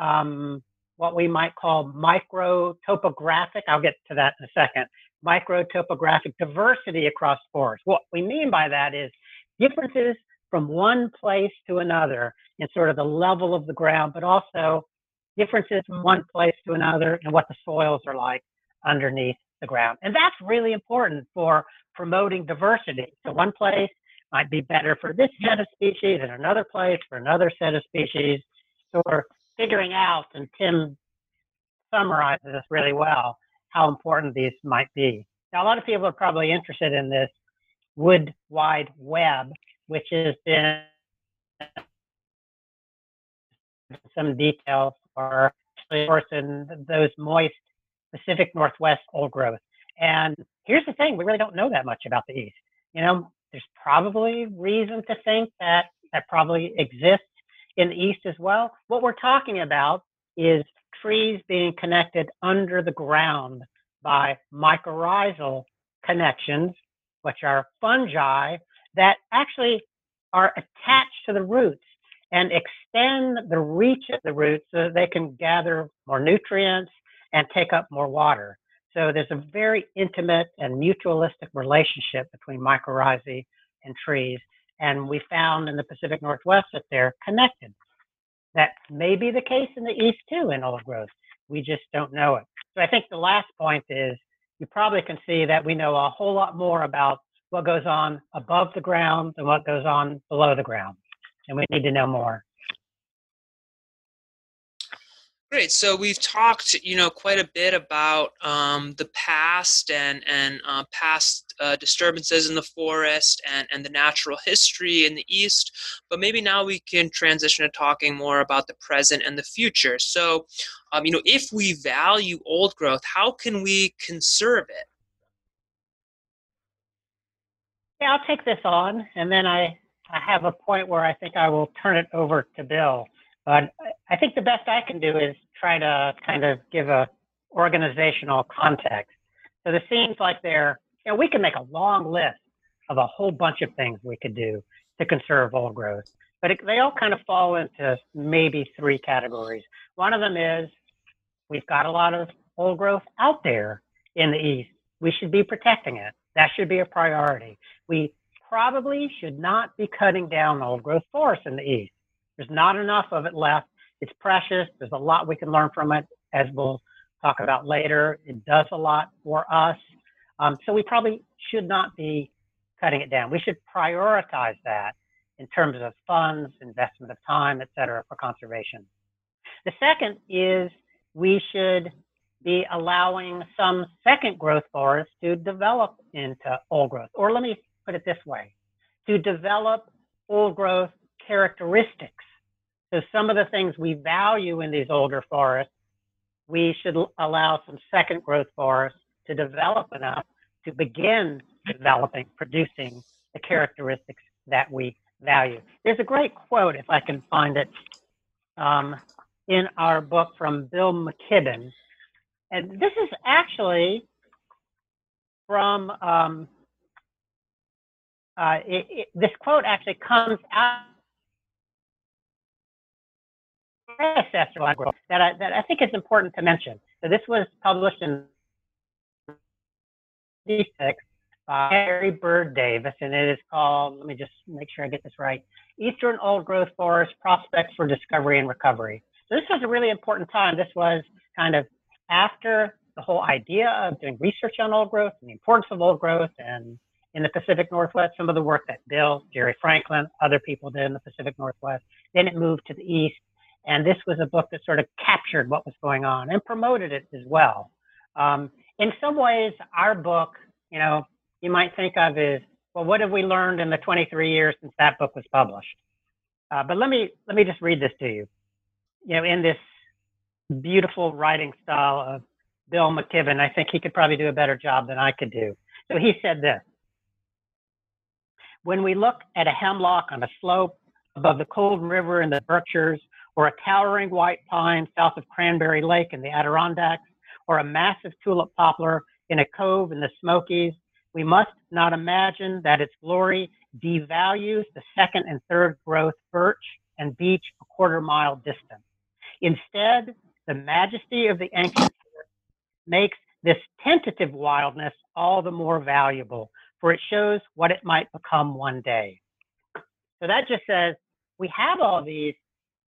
um, what we might call micro topographic i'll get to that in a second micro topographic diversity across forests what we mean by that is differences from one place to another in sort of the level of the ground, but also differences from one place to another and what the soils are like underneath the ground. And that's really important for promoting diversity. So one place might be better for this set of species and another place for another set of species. So we're figuring out, and Tim summarizes this really well, how important these might be. Now, a lot of people are probably interested in this wood wide web which has been some details for of in those moist Pacific Northwest old growth. And here's the thing, we really don't know that much about the East. You know, there's probably reason to think that that probably exists in the East as well. What we're talking about is trees being connected under the ground by mycorrhizal connections, which are fungi that actually are attached to the roots and extend the reach of the roots so that they can gather more nutrients and take up more water. So there's a very intimate and mutualistic relationship between mycorrhizae and trees. And we found in the Pacific Northwest that they're connected. That may be the case in the East too in old growth. We just don't know it. So I think the last point is you probably can see that we know a whole lot more about what goes on above the ground and what goes on below the ground. And we need to know more. Great. So we've talked, you know, quite a bit about um, the past and and uh, past uh, disturbances in the forest and and the natural history in the east. But maybe now we can transition to talking more about the present and the future. So, um, you know, if we value old growth, how can we conserve it? Yeah, I'll take this on, and then I, I have a point where I think I will turn it over to Bill. But I think the best I can do is try to kind of give a organizational context. So this seems like there, you know, we can make a long list of a whole bunch of things we could do to conserve old growth, but it, they all kind of fall into maybe three categories. One of them is we've got a lot of old growth out there in the east. We should be protecting it. That should be a priority. We probably should not be cutting down old growth forests in the east. There's not enough of it left. It's precious. There's a lot we can learn from it, as we'll talk about later. It does a lot for us. Um, so we probably should not be cutting it down. We should prioritize that in terms of funds, investment of time, et cetera, for conservation. The second is we should be allowing some second growth forests to develop into old growth. Or let me put it this way to develop old growth characteristics So some of the things we value in these older forests, we should allow some second growth forests to develop enough to begin developing, producing the characteristics that we value. There's a great quote, if I can find it, um, in our book from Bill McKibben. And this is actually from, um, uh, it, it, this quote actually comes out predecessor that I, that I think is important to mention. So this was published in 1966 by Mary Byrd Davis, and it is called, let me just make sure I get this right, Eastern Old Growth Forest Prospects for Discovery and Recovery. So this was a really important time. This was kind of after the whole idea of doing research on old growth and the importance of old growth and in the Pacific Northwest, some of the work that Bill, Jerry Franklin, other people did in the Pacific Northwest. Then it moved to the East. And this was a book that sort of captured what was going on and promoted it as well. Um, in some ways, our book, you know, you might think of is, well, what have we learned in the 23 years since that book was published? Uh, but let me let me just read this to you. You know, in this beautiful writing style of Bill McKibben, I think he could probably do a better job than I could do. So he said this. When we look at a hemlock on a slope above the cold river in the Berkshires, or a towering white pine south of Cranberry Lake in the Adirondacks, or a massive tulip poplar in a cove in the Smokies, we must not imagine that its glory devalues the second and third growth birch and beech a quarter mile distant. Instead, the majesty of the ancient forest makes this tentative wildness all the more valuable, for it shows what it might become one day. So that just says we have all these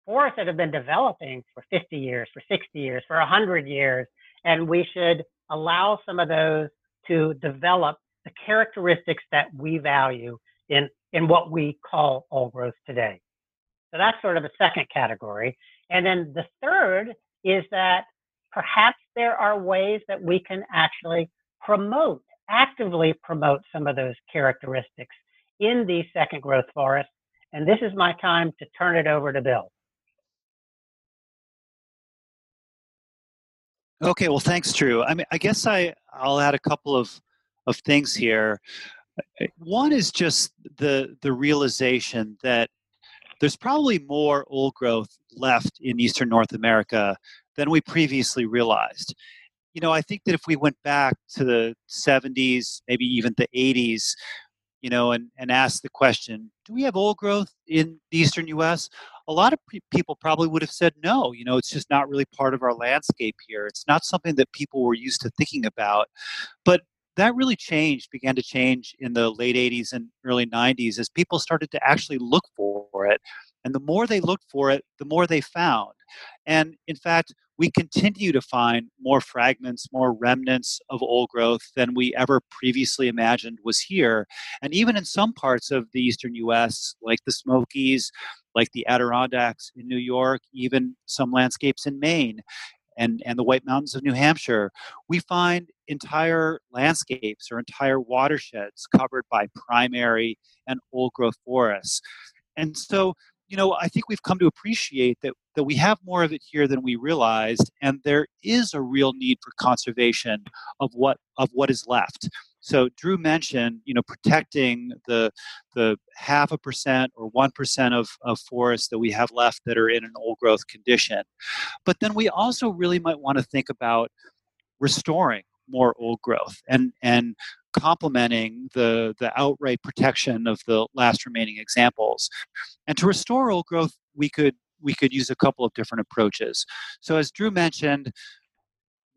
forests that have been developing for 50 years, for 60 years, for 100 years, and we should allow some of those to develop the characteristics that we value in, in what we call old growth today. So that's sort of a second category. And then the third is that perhaps there are ways that we can actually promote, actively promote some of those characteristics in these second growth forests. And this is my time to turn it over to Bill. Okay, well, thanks, Drew. I mean, I guess I I'll add a couple of of things here. One is just the the realization that there's probably more old growth left in eastern North America than we previously realized. You know, I think that if we went back to the 70s, maybe even the 80s, you know, and, and asked the question, do we have old growth in the eastern US? A lot of pre- people probably would have said no. You know, it's just not really part of our landscape here. It's not something that people were used to thinking about. But that really changed, began to change in the late 80s and early 90s as people started to actually look for it. And the more they looked for it, the more they found. And in fact, we continue to find more fragments, more remnants of old growth than we ever previously imagined was here. And even in some parts of the eastern US, like the Smokies, like the Adirondacks in New York, even some landscapes in Maine, and, and the White Mountains of New Hampshire, we find entire landscapes or entire watersheds covered by primary and old growth forests. And so you know, I think we've come to appreciate that, that we have more of it here than we realized, and there is a real need for conservation of what of what is left. So Drew mentioned, you know, protecting the the half a percent or one percent of, of forests that we have left that are in an old growth condition. But then we also really might want to think about restoring more old growth and and complementing the, the outright protection of the last remaining examples. And to restore old growth, we could we could use a couple of different approaches. So as Drew mentioned,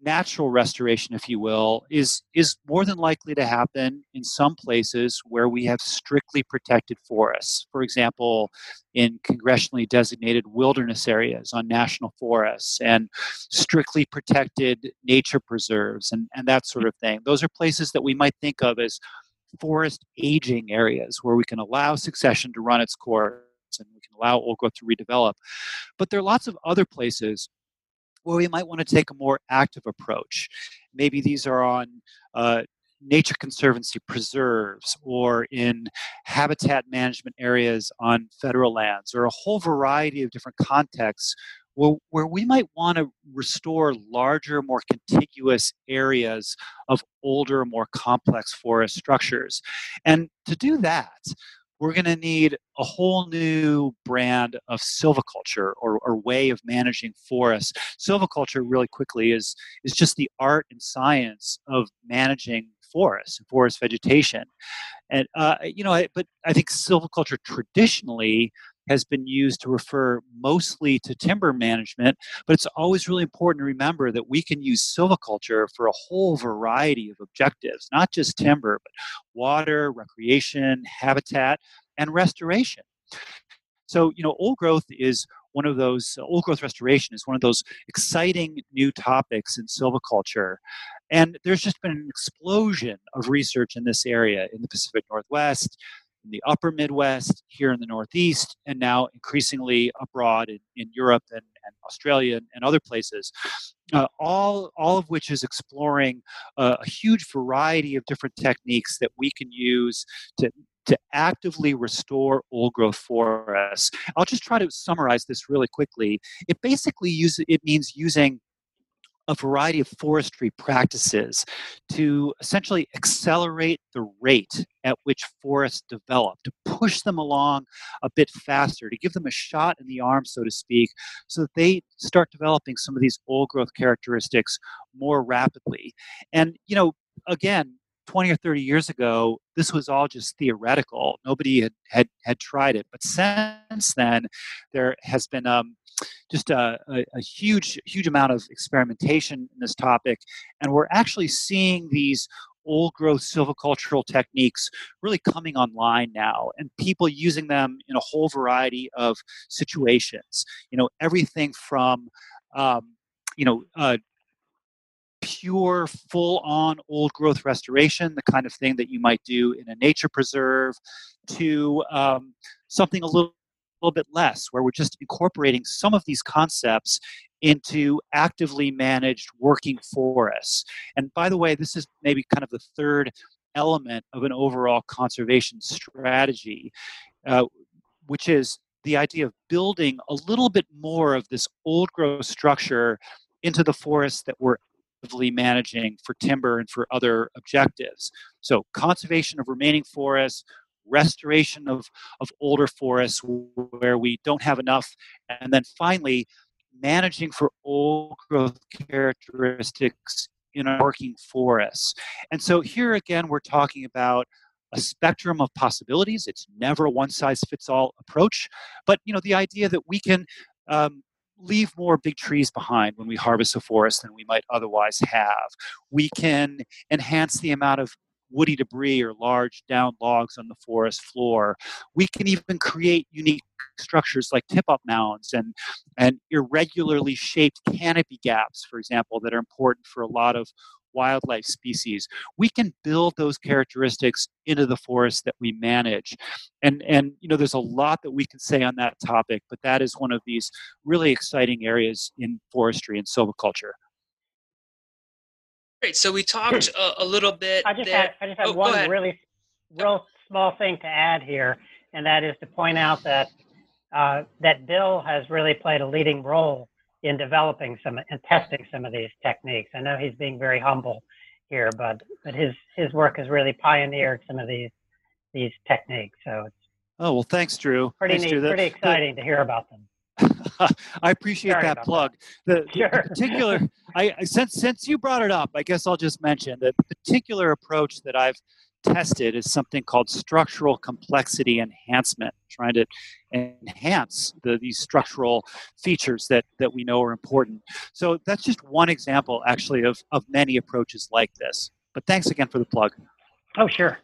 natural restoration, if you will, is is more than likely to happen in some places where we have strictly protected forests. For example, in congressionally designated wilderness areas on national forests and strictly protected nature preserves and, and that sort of thing. Those are places that we might think of as forest aging areas where we can allow succession to run its course and we can allow old growth to redevelop. But there are lots of other places where we might want to take a more active approach. Maybe these are on uh, nature conservancy preserves or in habitat management areas on federal lands or a whole variety of different contexts where, where we might want to restore larger, more contiguous areas of older, more complex forest structures. And to do that, we're going to need a whole new brand of silviculture or, or, way of managing forests. Silviculture, really quickly, is, is just the art and science of managing forests and forest vegetation. And, uh, you know, I, but I think silviculture traditionally has been used to refer mostly to timber management, but it's always really important to remember that we can use silviculture for a whole variety of objectives, not just timber, but water, recreation, habitat, and restoration. So, you know, old growth is one of those, old growth restoration is one of those exciting new topics in silviculture. And there's just been an explosion of research in this area in the Pacific Northwest, in the upper Midwest, here in the Northeast, and now increasingly abroad in, in Europe and, and Australia and, other places. Uh, all, all of which is exploring uh, a huge variety of different techniques that we can use to to actively restore old growth forests. I'll just try to summarize this really quickly. It basically uses it means using a variety of forestry practices to essentially accelerate the rate at which forests develop, to push them along a bit faster, to give them a shot in the arm, so to speak, so that they start developing some of these old growth characteristics more rapidly. And, you know, again, 20 or 30 years ago, this was all just theoretical. Nobody had, had, had tried it. But since then, there has been um, just a, a, a, huge, huge amount of experimentation in this topic. And we're actually seeing these old growth silvicultural techniques really coming online now and people using them in a whole variety of situations. You know, everything from um, you know, uh, pure, full on old growth restoration, the kind of thing that you might do in a nature preserve, to um, something a little, little bit less, where we're just incorporating some of these concepts into actively managed working forests. And by the way, this is maybe kind of the third element of an overall conservation strategy, uh, which is the idea of building a little bit more of this old growth structure into the forests that we're actively managing for timber and for other objectives. So, conservation of remaining forests, restoration of, of older forests where we don't have enough, and then finally, managing for old growth characteristics in our working forests. And so, here again, we're talking about a spectrum of possibilities. It's never a one size fits all approach, but you know the idea that we can um, leave more big trees behind when we harvest a forest than we might otherwise have. We can enhance the amount of woody debris or large down logs on the forest floor. We can even create unique structures like tip up mounds and, and irregularly shaped canopy gaps, for example, that are important for a lot of wildlife species. We can build those characteristics into the forest that we manage. And, and you know, there's a lot that we can say on that topic, but that is one of these really exciting areas in forestry and silviculture. Great. So we talked a, a little bit. I just there. had, I just had oh, one really real small thing to add here, and that is to point out that uh, that Bill has really played a leading role in developing some and testing some of these techniques. I know he's being very humble here, but but his his work has really pioneered some of these these techniques. So it's oh well, thanks, Drew. Pretty thanks, neat, Drew. pretty exciting the, to hear about them. I appreciate that plug. The, sure. the, particular, I since since you brought it up, I guess I'll just mention that the particular approach that I've tested is something called structural complexity enhancement, trying to enhance the, these structural features that, that we know are important. So that's just one example, actually, of, of many approaches like this. But thanks again for the plug. Oh, sure.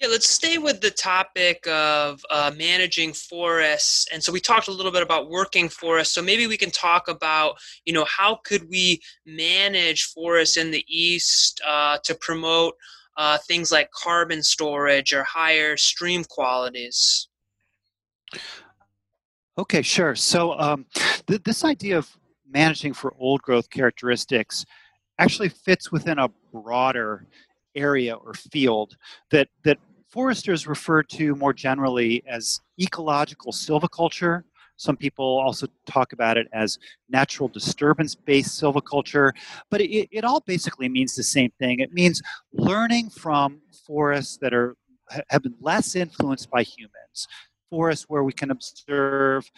Yeah, let's stay with the topic of uh, managing forests. And so we talked a little bit about working forests. So maybe we can talk about, you know, how could we manage forests in the East uh, to promote uh, things like carbon storage or higher stream qualities? Okay, sure. So um, th- this idea of managing for old growth characteristics actually fits within a broader area or field that that foresters refer to more generally as ecological silviculture. Some people also talk about it as natural disturbance based silviculture, but it, it all basically means the same thing. It means learning from forests that are have been less influenced by humans, forests where we can observe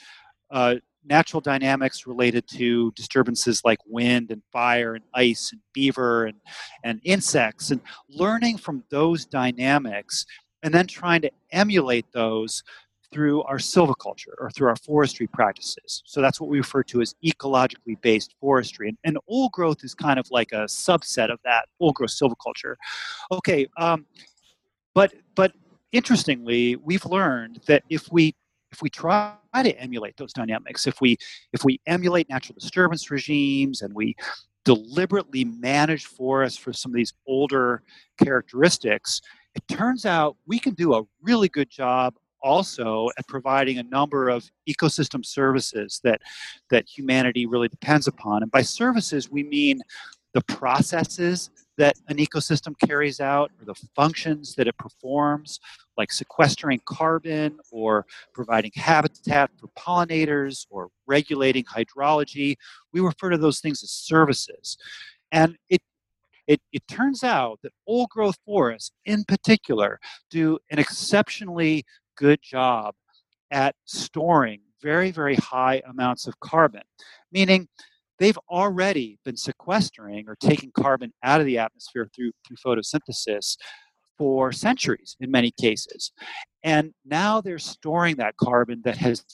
uh, natural dynamics related to disturbances like wind and fire and ice and beaver and, and insects, and learning from those dynamics and then trying to emulate those through our silviculture or through our forestry practices. So that's what we refer to as ecologically based forestry. And, and old growth is kind of like a subset of that, old growth silviculture. Okay, um, but but interestingly, we've learned that if we if we try to emulate those dynamics, if we if we emulate natural disturbance regimes and we deliberately manage forests for some of these older characteristics, it turns out we can do a really good job also at providing a number of ecosystem services that that humanity really depends upon. And by services, we mean the processes that an ecosystem carries out or the functions that it performs, like sequestering carbon or providing habitat for pollinators or regulating hydrology. We refer to those things as services. And it it, it turns out that old growth forests, in particular, do an exceptionally good job at storing very, very high amounts of carbon, meaning they've already been sequestering or taking carbon out of the atmosphere through, through photosynthesis for centuries in many cases. And now they're storing that carbon that has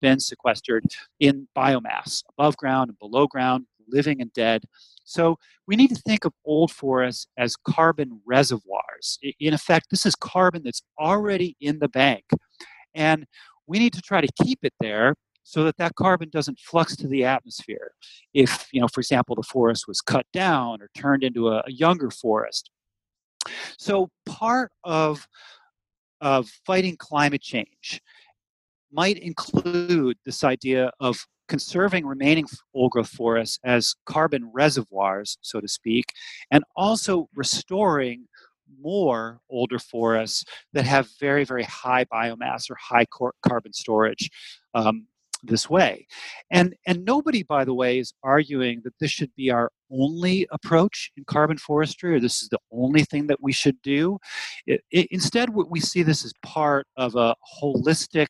been sequestered in biomass above ground and below ground, living and dead. So we need to think of old forests as carbon reservoirs. In effect, this is carbon that's already in the bank. And we need to try to keep it there so that that carbon doesn't flux to the atmosphere. If, you know, for example, the forest was cut down or turned into a, a younger forest. So part of of fighting climate change might include this idea of conserving remaining old growth forests as carbon reservoirs, so to speak, and also restoring more older forests that have very, very high biomass or high carbon storage. Um, this way. And, and nobody, by the way, is arguing that this should be our only approach in carbon forestry or this is the only thing that we should do. It, it, instead, we see this as part of a holistic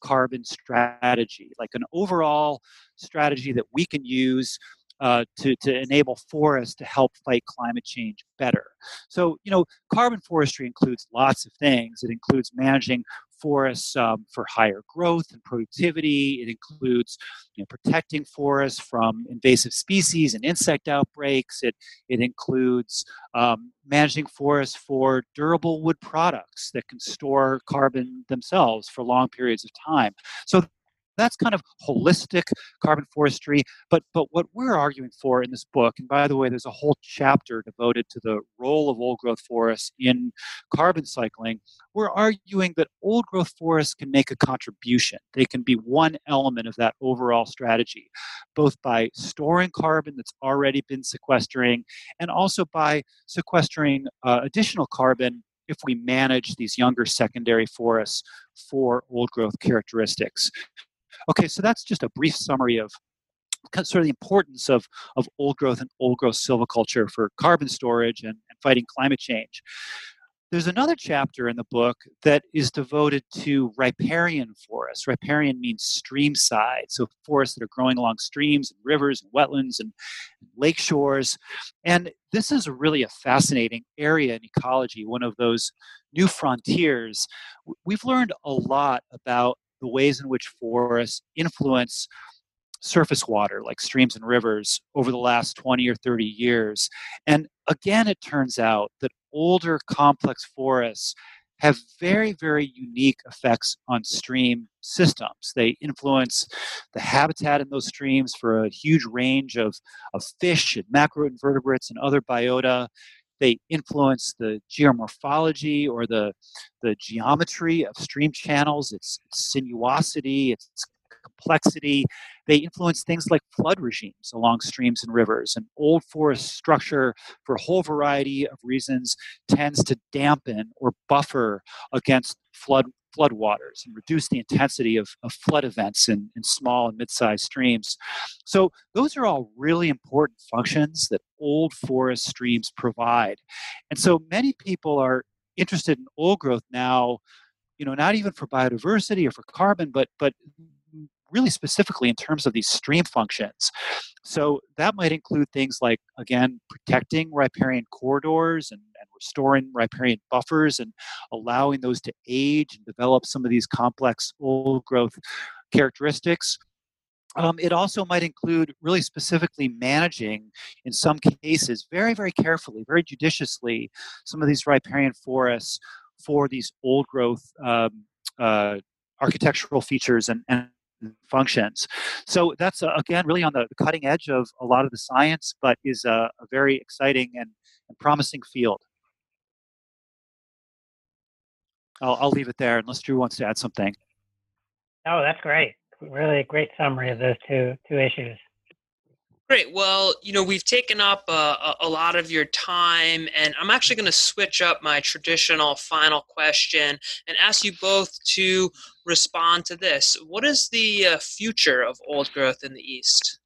carbon strategy, like an overall strategy that we can use uh, to, to enable forests to help fight climate change better. So, you know, carbon forestry includes lots of things. It includes managing forests um, for higher growth and productivity. It includes you know, protecting forests from invasive species and insect outbreaks. It, it includes um, managing forests for durable wood products that can store carbon themselves for long periods of time. So that's kind of holistic carbon forestry. But but what we're arguing for in this book, and by the way, there's a whole chapter devoted to the role of old growth forests in carbon cycling. We're arguing that old growth forests can make a contribution. They can be one element of that overall strategy, both by storing carbon that's already been sequestering, and also by sequestering uh, additional carbon if we manage these younger secondary forests for old growth characteristics. Okay, so that's just a brief summary of sort of the importance of, of old growth and old growth silviculture for carbon storage and, and fighting climate change. There's another chapter in the book that is devoted to riparian forests. Riparian means stream side, so forests that are growing along streams and rivers and wetlands and, and lake shores. And this is really a fascinating area in ecology, one of those new frontiers. We've learned a lot about the ways in which forests influence surface water like streams and rivers over the last 20 or 30 years. And again, it turns out that older complex forests have very, very unique effects on stream systems. They influence the habitat in those streams for a huge range of, of fish and macroinvertebrates and other biota. They influence the geomorphology or the, the geometry of stream channels, its, sinuosity, its complexity. They influence things like flood regimes along streams and rivers. And old forest structure, for a whole variety of reasons, tends to dampen or buffer against flood floodwaters and reduce the intensity of, of flood events in, in small and mid-sized streams. So those are all really important functions that old forest streams provide. And so many people are interested in old growth now, you know, not even for biodiversity or for carbon, but but really specifically in terms of these stream functions. So that might include things like, again, protecting riparian corridors and, and, restoring riparian buffers and allowing those to age and develop some of these complex old growth characteristics. Um, it also might include really specifically managing, in some cases, very, very carefully, very judiciously, some of these riparian forests for these old growth um, uh, architectural features and, and functions. So that's uh, again really on the cutting edge of a lot of the science, but is a, a very exciting and, and, promising field. I'll, I'll leave it there unless Drew wants to add something. Oh, that's great. Really great summary of those two two issues. Great. Well, you know, we've taken up a, a lot of your time, and I'm actually going to switch up my traditional final question and ask you both to respond to this. What is the uh, future of old growth in the East?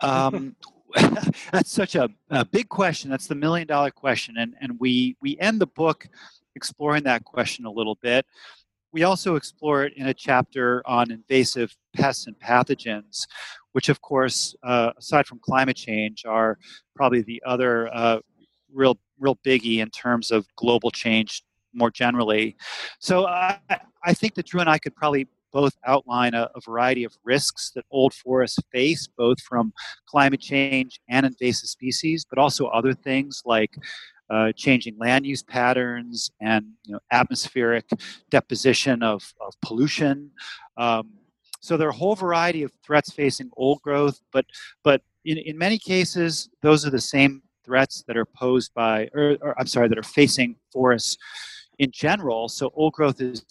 Um, that's such a, a, big question. That's the million dollar question, and and we we end the book exploring that question a little bit we also explore it in a chapter on invasive pests and pathogens, which, of course, uh, aside from climate change, are probably the other uh, real real biggie in terms of global change more generally. So I, I think that Drew and I could probably both outline a, a, variety of risks that old forests face, both from climate change and invasive species, but also other things like uh, changing land use patterns and you know, atmospheric deposition of, of pollution. Um, so there are a whole variety of threats facing old growth, but but in, in many cases, those are the same threats that are posed by, or, or I'm sorry, that are facing forests in general. So old growth is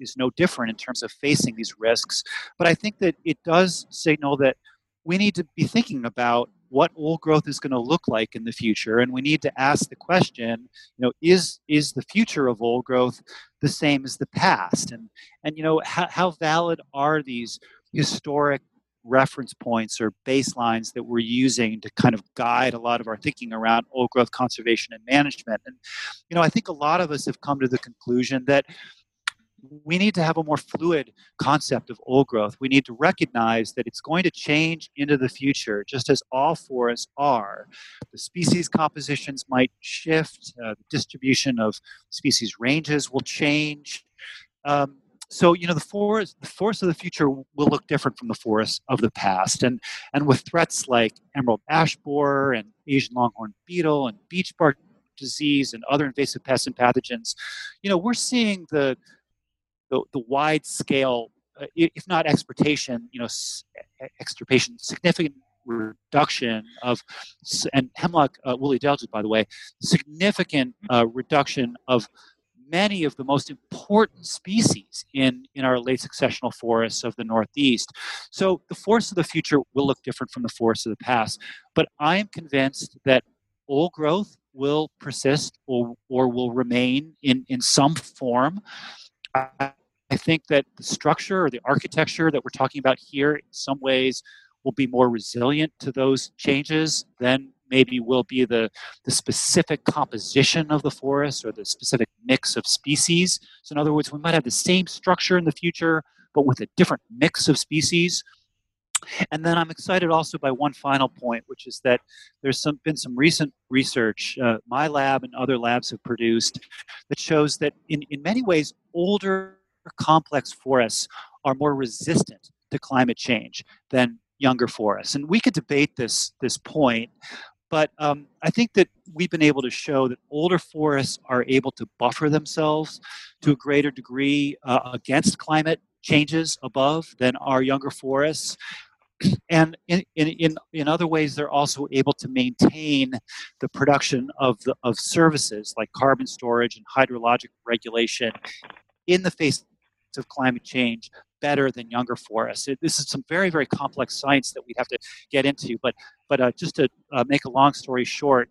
is no different in terms of facing these risks. But I think that it does signal that we need to be thinking about what old growth is going to look like in the future and we need to ask the question you know is is the future of old growth the same as the past. And and you know how, how valid are these historic reference points or baselines that we're using to kind of guide a lot of our thinking around old growth conservation and management? And you know i think a lot of us have come to the conclusion that we need to have a more fluid concept of old growth. We need to recognize that it's going to change into the future, just as all forests are. The species compositions might shift, uh, the distribution of species ranges will change. Um, so you know the forest, the forests of the future will look different from the forests of the past, and and with threats like emerald ash borer and Asian longhorn beetle and beech bark disease and other invasive pests and pathogens, you know we're seeing the the, the wide scale, uh, if not exportation, you know, extirpation, significant reduction of, and hemlock uh, woolly adelgid, by the way, significant uh, reduction of many of the most important species in, in our late successional forests of the Northeast. So the forests of the future will look different from the forests of the past. But I am convinced that old growth will persist or, or will remain in, in some form. I, I think that the structure or the architecture that we're talking about here, in some ways, will be more resilient to those changes than maybe will be the, the specific composition of the forest or the specific mix of species. So, in other words, we might have the same structure in the future, but with a different mix of species. And then I'm excited also by one final point, which is that there's some, been some recent research uh, my lab and other labs have produced that shows that in, in many ways, older complex forests are more resistant to climate change than younger forests. And we could debate this, this point, but um, I think that we've been able to show that older forests are able to buffer themselves to a greater degree uh, against climate changes above than our younger forests. And in, in, in other ways, they're also able to maintain the production of, the, of services like carbon storage and hydrologic regulation in the face of climate change better than younger forests. It, this is some very, very complex science that we'd have to get into. But, but uh, just to uh, make a long story short,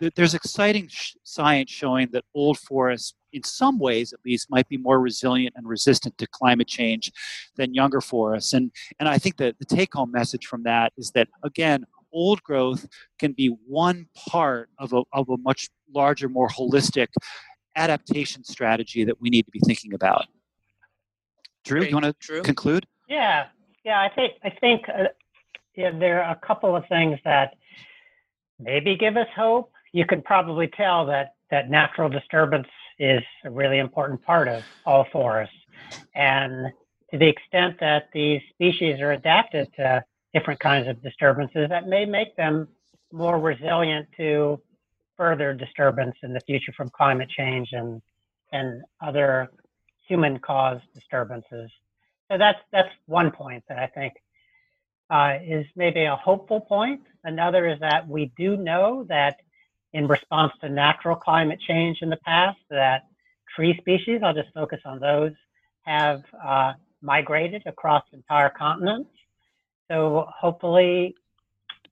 th- there's exciting sh- science showing that old forests, in some ways at least, might be more resilient and resistant to climate change than younger forests. And, and I think that the take home message from that is that, again, old growth can be one part of a, of a much larger, more holistic adaptation strategy that we need to be thinking about. Drew, Great. you want to Drew? conclude? Yeah, yeah. I think I think uh, yeah, there are a couple of things that maybe give us hope. You can probably tell that that natural disturbance is a really important part of all forests, and to the extent that these species are adapted to different kinds of disturbances, that may make them more resilient to further disturbance in the future from climate change and and other human caused disturbances. So that's that's one point that I think uh, is maybe a hopeful point. Another is that we do know that in response to natural climate change in the past, that tree species, I'll just focus on those, have uh, migrated across entire continents. So hopefully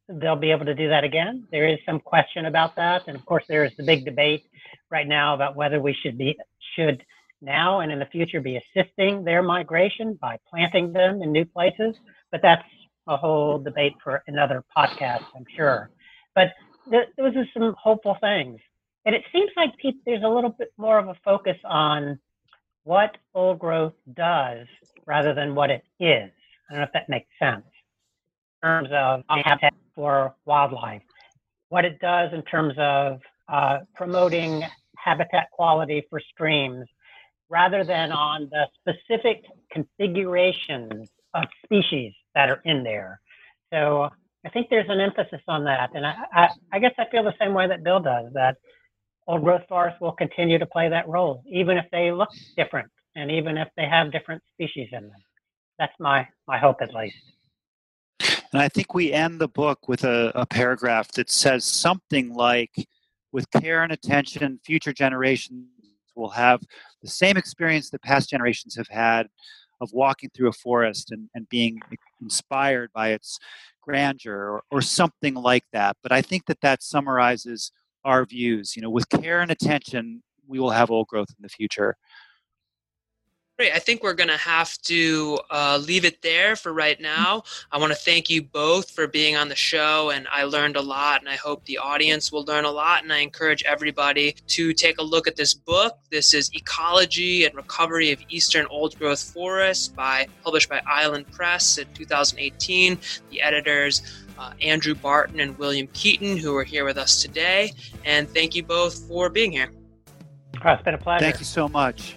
they'll be able to do that again. There is some question about that, and of course there is the big debate right now about whether we should be should now and in the future be assisting their migration by planting them in new places. But that's a whole debate for another podcast, I'm sure. But th- those are some hopeful things. And it seems like there's a little bit more of a focus on what old growth does rather than what it is. I don't know if that makes sense in terms of habitat for wildlife, what it does in terms of uh, promoting habitat quality for streams, rather than on the specific configurations of species that are in there. So I think there's an emphasis on that. And I, I, I guess I feel the same way that Bill does, that old growth forests will continue to play that role, even if they look different and even if they have different species in them. That's my, my hope at least. And I think we end the book with a, a paragraph that says something like, with care and attention, future generations will have the same experience that past generations have had of walking through a forest and, and being inspired by its grandeur or, or something like that. But I think that that summarizes our views. You know, with care and attention, we will have old growth in the future. Great. I think we're going to have to uh, leave it there for right now. I want to thank you both for being on the show, and I learned a lot, and I hope the audience will learn a lot. And I encourage everybody to take a look at this book. This is Ecology and Recovery of Eastern Old Growth Forests, by published by Island Press in 2018. The editors. Uh, Andrew Barton and William Keeton, who are here with us today. And thank you both for being here. Oh, it's been a pleasure. Thank you so much.